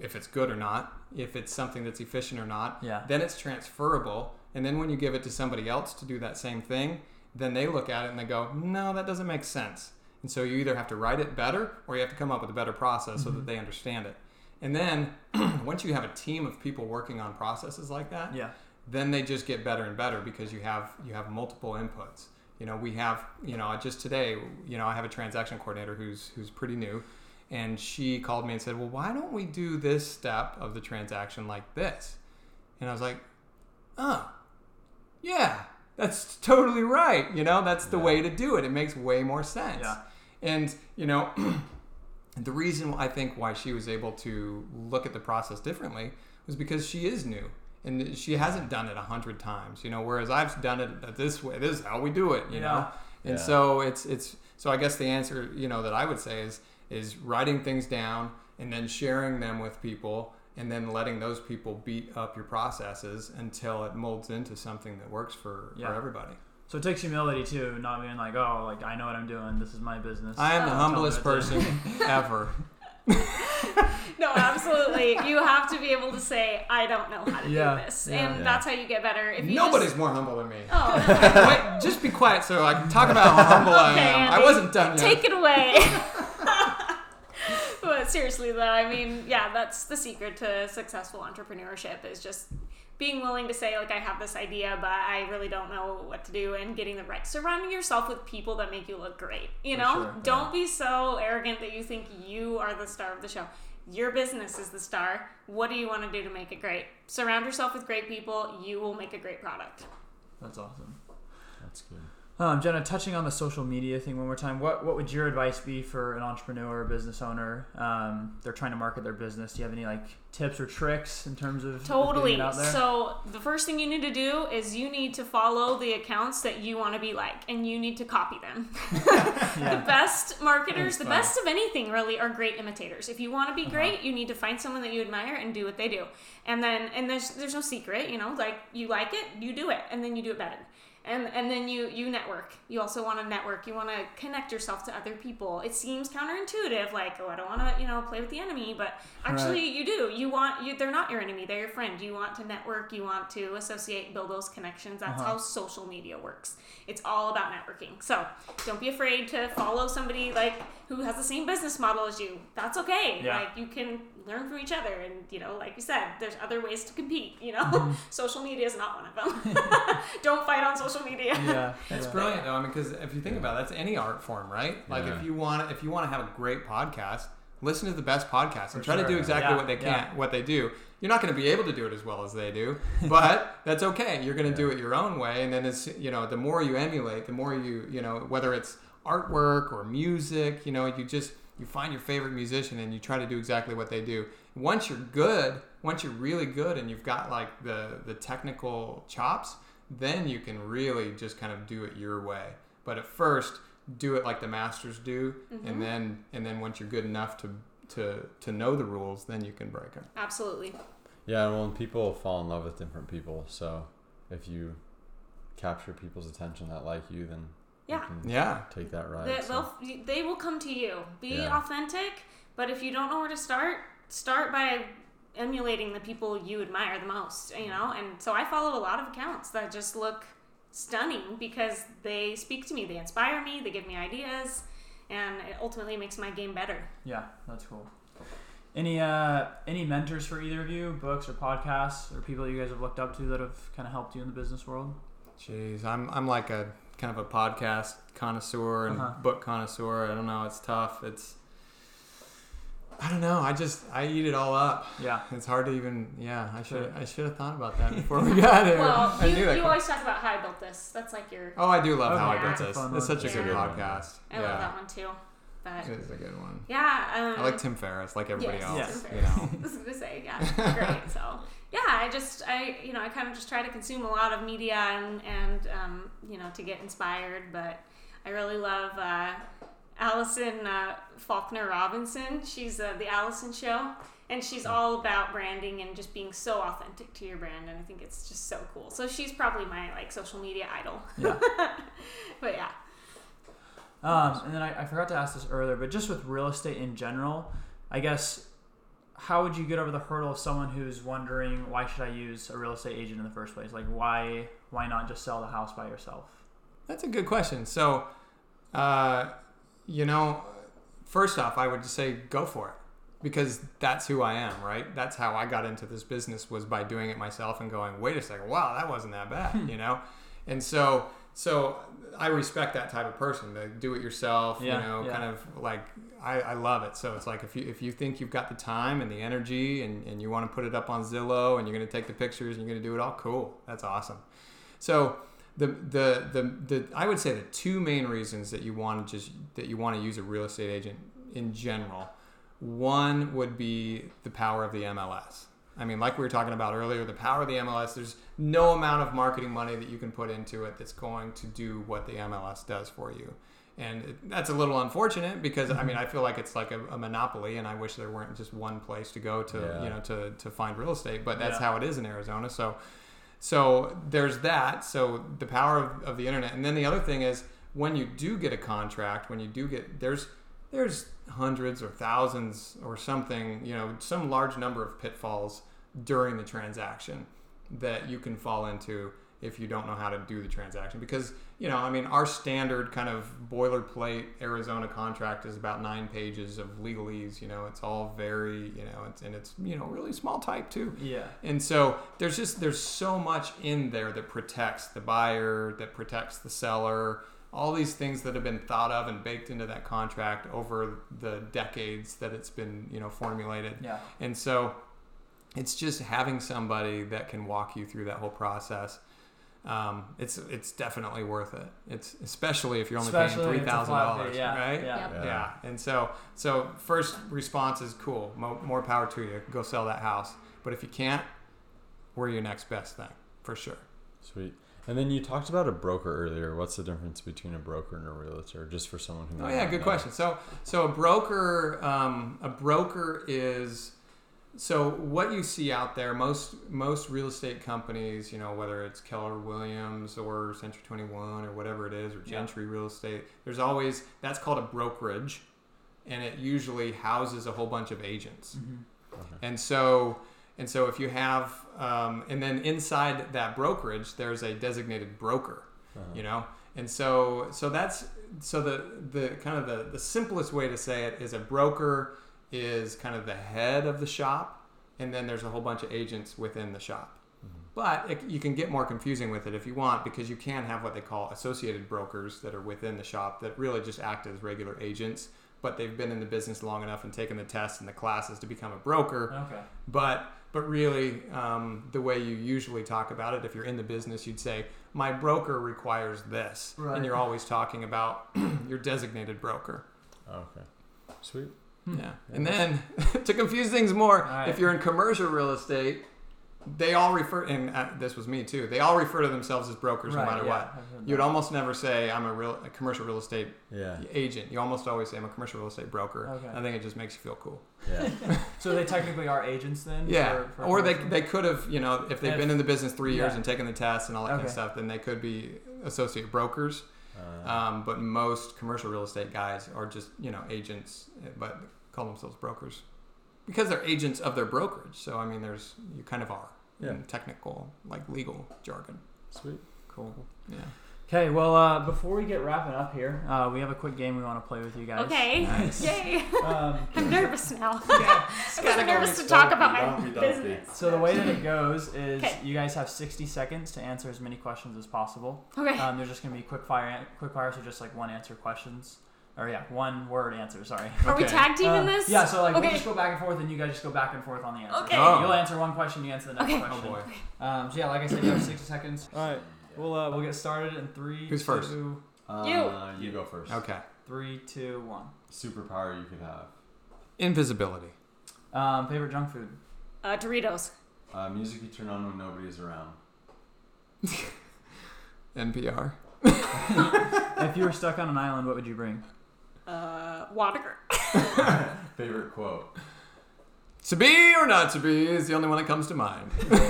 S2: if it's good or not, if it's something that's efficient or not.
S4: Yeah.
S2: Then it's transferable. And then when you give it to somebody else to do that same thing, then they look at it and they go, no, that doesn't make sense. And so you either have to write it better or you have to come up with a better process so that mm-hmm. they understand it. And then *clears throat* once you have a team of people working on processes like that,
S4: Yeah.
S2: then they just get better and better because you have you have multiple inputs. You know, we have you know just today, you know, I have a transaction coordinator who's who's pretty new, and she called me and said, "Well, why don't we do this step of the transaction like this?" And I was like, "Oh, yeah, that's totally right. You know, that's the way to do it. It makes way more sense."
S4: Yeah.
S2: And you know, *clears throat* the reason I think why she was able to look at the process differently was because she is new and she hasn't done it a hundred times, you know. Whereas I've done it this way. This is how we do it, you know. And
S1: Yeah.
S2: so it's it's so I guess the answer, you know, that I would say is is writing things down and then sharing them with people and then letting those people beat up your processes until it molds into something that works for,
S4: Yeah.
S2: for everybody.
S4: So it takes humility too, not being like, oh, like I know what I'm doing. This is my business.
S2: I am the humblest
S4: Tell me what
S2: person *laughs* ever.
S3: No, absolutely. you have to be able to say, I don't know how to
S4: Yeah,
S3: do this.
S4: yeah.
S3: and
S1: Yeah.
S3: that's how you get better. If you
S2: Nobody's
S3: just,
S2: more humble than me.
S3: Oh, *laughs*
S2: Wait, just be quiet so I can talk about how humble I
S3: Okay,
S2: am. I wasn't done yet.
S3: take it away. *laughs* but seriously, though, I mean, yeah, that's the secret to successful entrepreneurship is just being willing to say, like, I have this idea, but I really don't know what to do, and getting the right. Surrounding yourself with people that make you look great. You know,
S4: sure,
S3: don't be so arrogant that you think you are the star of the show. Your business is the star. What do you want to do to make it great? Surround yourself with great people. You will make a great product.
S4: That's awesome.
S1: That's good.
S4: Um, Jenna, touching on the social media thing one more time, what what would your advice be for an entrepreneur or business owner? Um, they're trying to market their business. Do you have any like tips or tricks in terms of of
S3: Totally.
S4: getting it out there?
S3: So the first thing you need to do is you need to follow the accounts that you want to be like, and you need to copy them. *laughs* *laughs* The best marketers, the best of anything, really, are great imitators. If you want to be
S4: Uh-huh.
S3: great, you need to find someone that you admire and do what they do. And then, and there's there's no secret, you know, like you like it, you do it, and then you do it better. And and then you you network. You also want to network. You want to connect yourself to other people. It seems counterintuitive like oh i don't want to you know play with the enemy but actually
S4: Right.
S3: you do. You want you they're not your enemy. They're your friend. You want to network. You want to associate build those connections. That's
S4: Uh-huh.
S3: how social media works. It's all about networking. So don't be afraid to follow somebody like who has the same business model as you. That's okay.
S4: Yeah.
S3: like you can learn from each other and you know like you said there's other ways to compete you know
S4: Mm-hmm. *laughs*
S3: social media is not one of them *laughs* *laughs* don't fight on social media
S4: Yeah,
S2: That's
S4: yeah.
S2: brilliant though. I mean, because if you think about it, that's any art form, right? Like
S1: Yeah.
S2: if you want if you want to have a great podcast, listen to the best podcast and
S4: For
S2: try to do exactly
S4: Yeah,
S2: what they
S4: yeah.
S2: can what they do. You're not going to be able to do it as well as they do, but that's okay. You're going to do it your own way, and then it's you know the more you emulate, the more you you know whether it's artwork or music, you know you just you find your favorite musician and you try to do exactly what they do. Once you're good, once you're really good and you've got like the the technical chops, then you can really just kind of do it your way. But at first, do it like the masters do, and mm-hmm. then and then once you're good enough to to to know the rules, then you can break them.
S3: absolutely
S1: Yeah, and when people fall in love with different people, so if you capture people's attention that like you, then
S3: Yeah.
S2: Yeah,
S1: take that ride.
S3: They,
S1: so.
S3: they'll, they will come to you. Be
S1: Yeah.
S3: authentic, but if you don't know where to start, start by emulating the people you admire the most, you know? And so I follow a lot of accounts that just look stunning because they speak to me, they inspire me, they give me ideas, and it ultimately makes my game better.
S4: Yeah, that's cool. Any uh any mentors for either of you, books or podcasts, or people you guys have looked up to that have kind of helped you in the business world?
S2: jeez, I'm I'm like a kind of a podcast connoisseur and
S4: Uh-huh.
S2: book connoisseur. I don't know, it's tough. It's I don't know. I just I eat it all up.
S4: Yeah.
S2: It's hard to even. Yeah, I should
S4: Sure.
S2: I should have thought about that before we *laughs* got here.
S3: Well,
S2: I
S3: you,
S2: knew that.
S3: you always talk about how I built this. That's like your.
S2: oh, I do love how I built this.
S4: fun
S2: It's
S4: one.
S2: such a good podcast.
S3: I
S2: yeah,
S3: love that one too. But
S2: it is a good one.
S3: yeah. Um,
S2: I like Tim Ferriss, like everybody
S3: yes,
S2: else.
S4: Yes.
S2: You know. *laughs*
S3: I was gonna say, yeah, great. So, yeah, I just, I, you know, I kind of just try to consume a lot of media and, and, um, you know, to get inspired. But I really love uh, Alison uh, Faulkner Robinson. She's uh, the Alison Show, and she's all about branding and just being so authentic to your brand. And I think it's just so cool. So she's probably my like social media idol.
S4: Yeah. *laughs*
S3: But yeah,
S4: Um, and then I, I forgot to ask this earlier, but just with real estate in general, I guess how would you get over the hurdle of someone who's wondering why should I use a real estate agent in the first place? Like why why not just sell the house by yourself?
S2: That's a good question. So, uh, you know, first off, I would just say go for it because that's who I am, right? That's how I got into this business was by doing it myself and going, wait a second, wow, that wasn't that bad, *laughs* you know? And so, so I respect that type of person, the do it yourself,
S4: Yeah,
S2: you know,
S4: yeah.
S2: kind of like, I, I love it. So it's like, if you, if you think you've got the time and the energy and, and you want to put it up on Zillow and you're going to take the pictures and you're going to do it all cool. That's awesome. So the, the the the I would say the two main reasons that you want to just that you want to use a real estate agent in general. One would be the power of the MLS. I mean, like we were talking about earlier, the power of the MLS. There's no amount of marketing money that you can put into it that's going to do what the MLS does for you. And it, that's a little unfortunate because I mean mm-hmm. I feel like it's like a, a monopoly, and I wish there weren't just one place to go to
S1: Yeah.
S2: you know to, to find real estate. But that's
S4: Yeah.
S2: how it is in Arizona. So so there's that. So the power of, of the internet, and then the other thing is when you do get a contract, when you do get there's there's hundreds or thousands or something, you know, some large number of pitfalls during the transaction that you can fall into if you don't know how to do the transaction because you know i mean our standard kind of boilerplate arizona contract is about nine pages of legalese you know it's all very you know it's and it's you know really small type too
S4: Yeah.
S2: and so there's just there's so much in there that protects the buyer, that protects the seller, all these things that have been thought of and baked into that contract over the decades that it's been, you know, formulated.
S4: Yeah.
S2: And so it's just having somebody that can walk you through that whole process. Um, it's it's definitely worth it. It's especially if you're only
S4: Especially
S2: paying
S4: if
S2: three
S4: it's a
S2: thousand
S4: flat
S2: dollars,
S4: yeah,
S2: right?
S4: yeah.
S3: Yep.
S1: Yeah.
S2: Yeah. And so, so first response is cool. Mo- more power to you. Go sell that house. But if you can't, we're your next best thing for sure.
S1: Sweet. And then you talked about a broker earlier. What's the difference between a broker and a realtor? Just for someone who.
S2: Oh yeah, good
S1: know.
S2: question. So, so a broker, um, a broker is so what you see out there, most most real estate companies, you know, whether it's Keller Williams or Century 21 or whatever it is, or
S4: Yeah.
S2: Gentry Real Estate, there's always that's called a brokerage, and it usually houses a whole bunch of agents. Mm-hmm. Mm-hmm. And so and so if you have um, and then inside that brokerage, there's a designated broker, uh-huh. you know, and so so that's so the the kind of the the simplest way to say it is a broker is kind of the head of the shop, and then there's a whole bunch of agents within the shop. But it, you can get more confusing with it if you want because you can have what they call associated brokers that are within the shop that really just act as regular agents, but they've been in the business long enough and taken the tests and the classes to become a broker.
S4: Okay.
S2: But but really, um, the way you usually talk about it, if you're in the business, you'd say my broker requires this,
S4: Right.
S2: and you're always talking about *clears throat* your designated broker.
S1: Okay. Sweet.
S2: Yeah. And then *laughs* to confuse things more,
S4: All right.
S2: if you're in commercial real estate, they all refer, and uh, this was me too. They all refer to themselves as brokers
S4: Right,
S2: no matter
S4: yeah,
S2: what. You'd almost never say I'm a real a commercial real estate
S1: Yeah.
S2: agent. You almost always say I'm a commercial real estate broker.
S4: Okay.
S2: I think it just makes you feel cool.
S1: Yeah. *laughs* *laughs*
S4: So they technically are agents then?
S2: Yeah.
S4: for- for
S2: or they,
S4: commercial?
S2: they could have, you know, if they've
S4: If-
S2: been in the business three years
S4: yeah.
S2: and taken the tests and all that kind of stuff, then they could be associate brokers.
S1: Uh,
S2: Um, but most commercial real estate guys are just, you know, agents, but call themselves brokers because they're agents of their brokerage. So, I mean, there's, you kind of are
S1: Yeah.
S2: in technical, like legal jargon.
S1: sweet.
S4: Cool.
S2: Yeah.
S4: Okay, well, uh, before we get wrapping up here, uh, we have a quick game we want to play with you guys.
S3: Okay.
S2: Nice. *laughs*
S3: Yay.
S4: Um, *laughs*
S3: I'm nervous now. *laughs* I wasn't nervous to talk about my business.
S4: so the way that it goes is
S3: Okay.
S4: you guys have 60 seconds to answer as many questions as possible.
S3: Okay.
S4: Um, they're just going to be quick fire, quick fire, so just like one answer questions. Or yeah, one word answer, sorry.
S3: Are we tag teaming
S4: Uh,
S3: this?
S4: Yeah, so like
S3: okay.
S4: we just go back and forth, and you guys just go back and forth on the answer.
S3: Okay.
S2: Oh.
S4: You'll answer one question, you answer the next
S3: Okay.
S2: Oh
S4: question.
S2: boy.
S4: Um, so yeah, like I said, you have 60 seconds. All right, we'll uh, we'll get started in three.
S2: Who's first?
S4: two,
S1: Uh, you go first.
S2: Okay.
S4: three, two, one.
S1: Superpower you could have.
S2: Invisibility.
S4: Um, favorite junk food.
S3: Uh, Doritos.
S1: Uh, music you turn on when nobody is around. *laughs*
S2: NPR. *laughs*
S4: if you were stuck on an island, what would you bring?
S3: Uh, water. *laughs*
S1: Favorite quote.
S2: To be or not to be is the only one that comes to mind. *laughs*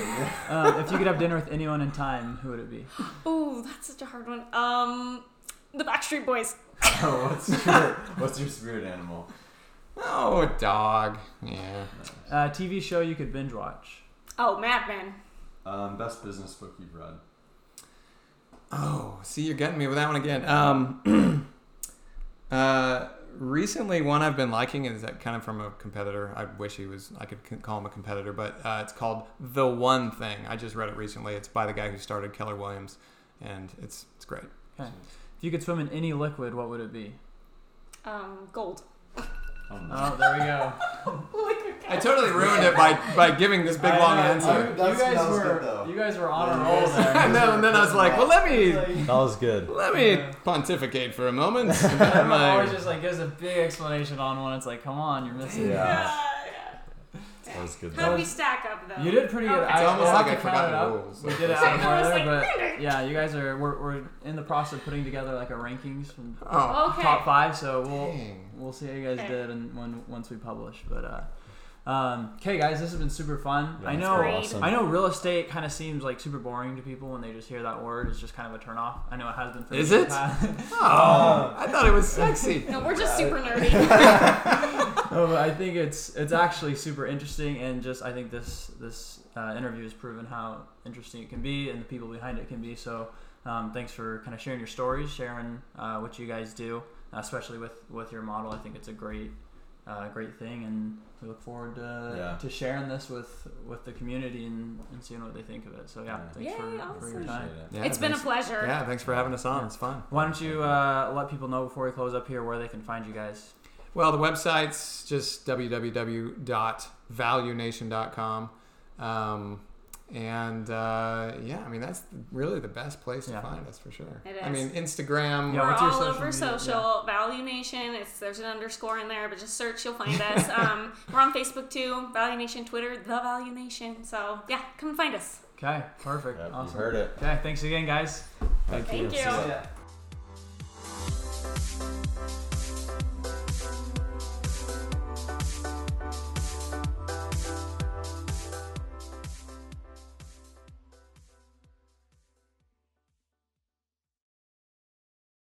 S4: Um, if you could have dinner with anyone in time, who would it be? *gasps*
S3: Ooh, that's such a hard one. Um, the Backstreet Boys. *laughs*
S1: Oh, what's your what's your spirit animal?
S2: Oh, a dog. Yeah.
S4: Uh, TV show you could binge watch.
S3: Oh, Mad Men.
S1: Um, best business book you've read.
S2: Oh, see, you're getting me with that one again. Um, *clears throat* uh, recently, one I've been liking is that kind of from a competitor. I wish he was. I could call him a competitor, but uh, it's called The One Thing. I just read it recently. It's by the guy who started Keller Williams, and it's it's great.
S4: Okay. If you could swim in any liquid, what would it be?
S3: Um, gold.
S1: Oh, no.
S4: Oh, there we go. *laughs*
S2: I totally ruined it by by giving this big
S4: I
S2: long
S4: know,
S2: answer.
S4: You,
S1: That's-
S4: you guys
S1: that was
S4: were
S1: good, though.
S4: you guys were on a roll
S1: guys-
S4: there. *laughs*
S2: And then, and then I was like, well, let me
S1: That was good.
S2: let me
S4: Yeah.
S2: pontificate for a moment.
S4: Everyone
S2: My-
S4: always just like gives a big explanation on one. It's like, come on, you're missing.
S1: Yeah.
S3: yeah.
S1: That was good.
S3: How do we stack up though?
S4: You did pretty good.
S3: Okay.
S4: I,
S2: It's almost
S4: we'll
S2: like
S4: have
S2: I
S4: to
S2: forgot the
S4: up.
S2: rules.
S4: We did it *laughs*
S3: I
S4: out of
S3: was
S4: order, but yeah, you guys are we're, we're in the process of putting together like a rankings from
S2: oh,
S3: Okay.
S4: top five. So we'll
S2: dang.
S4: we'll see how you guys
S3: Okay.
S4: did and when once we publish. But uh, um, okay, guys, this has been super fun.
S1: Yeah,
S4: I know
S1: awesome.
S4: I know real estate kind of seems like super boring to people when they just hear that word. It's just kind of a turnoff. I know it has been for me
S2: Is it? Oh, *laughs* I thought it was *laughs* sexy.
S3: No, we're just super *laughs* nerdy.
S4: no, but I think it's it's actually super interesting, and just I think this this uh, interview has proven how interesting it can be, and the people behind it can be. So, um, thanks for kind of sharing your stories, sharing uh, what you guys do, uh, especially with with your model. I think it's a great uh, great thing, and we look forward to,
S1: Yeah.
S4: to sharing this with with the community and, and seeing what they think of it. So yeah,
S1: Yeah.
S4: thanks
S3: Yay,
S4: for, for your time.
S1: It.
S2: Yeah,
S3: it's been a pleasure.
S2: Yeah, thanks for having us on. It's fun.
S4: Why don't you uh, let people know before we close up here where they can find you guys?
S2: Well, the website's just www.valuenation.com. Um, and uh, yeah, I mean that's really the best place to yeah. find us for sure.
S3: It is.
S2: I mean Instagram.
S4: Yeah,
S3: We're all
S4: social
S3: over
S4: media?
S3: social. Yeah. Value Nation. It's there's an underscore in there, but just search, you'll find us. *laughs* Um, we're on Facebook too. Value Nation, Twitter, the Value Nation. So yeah, come find us.
S4: Okay, perfect.
S1: Yep,
S4: awesome.
S1: You heard it.
S4: Okay, thanks again, guys.
S2: Thank,
S3: Thank you.
S4: you.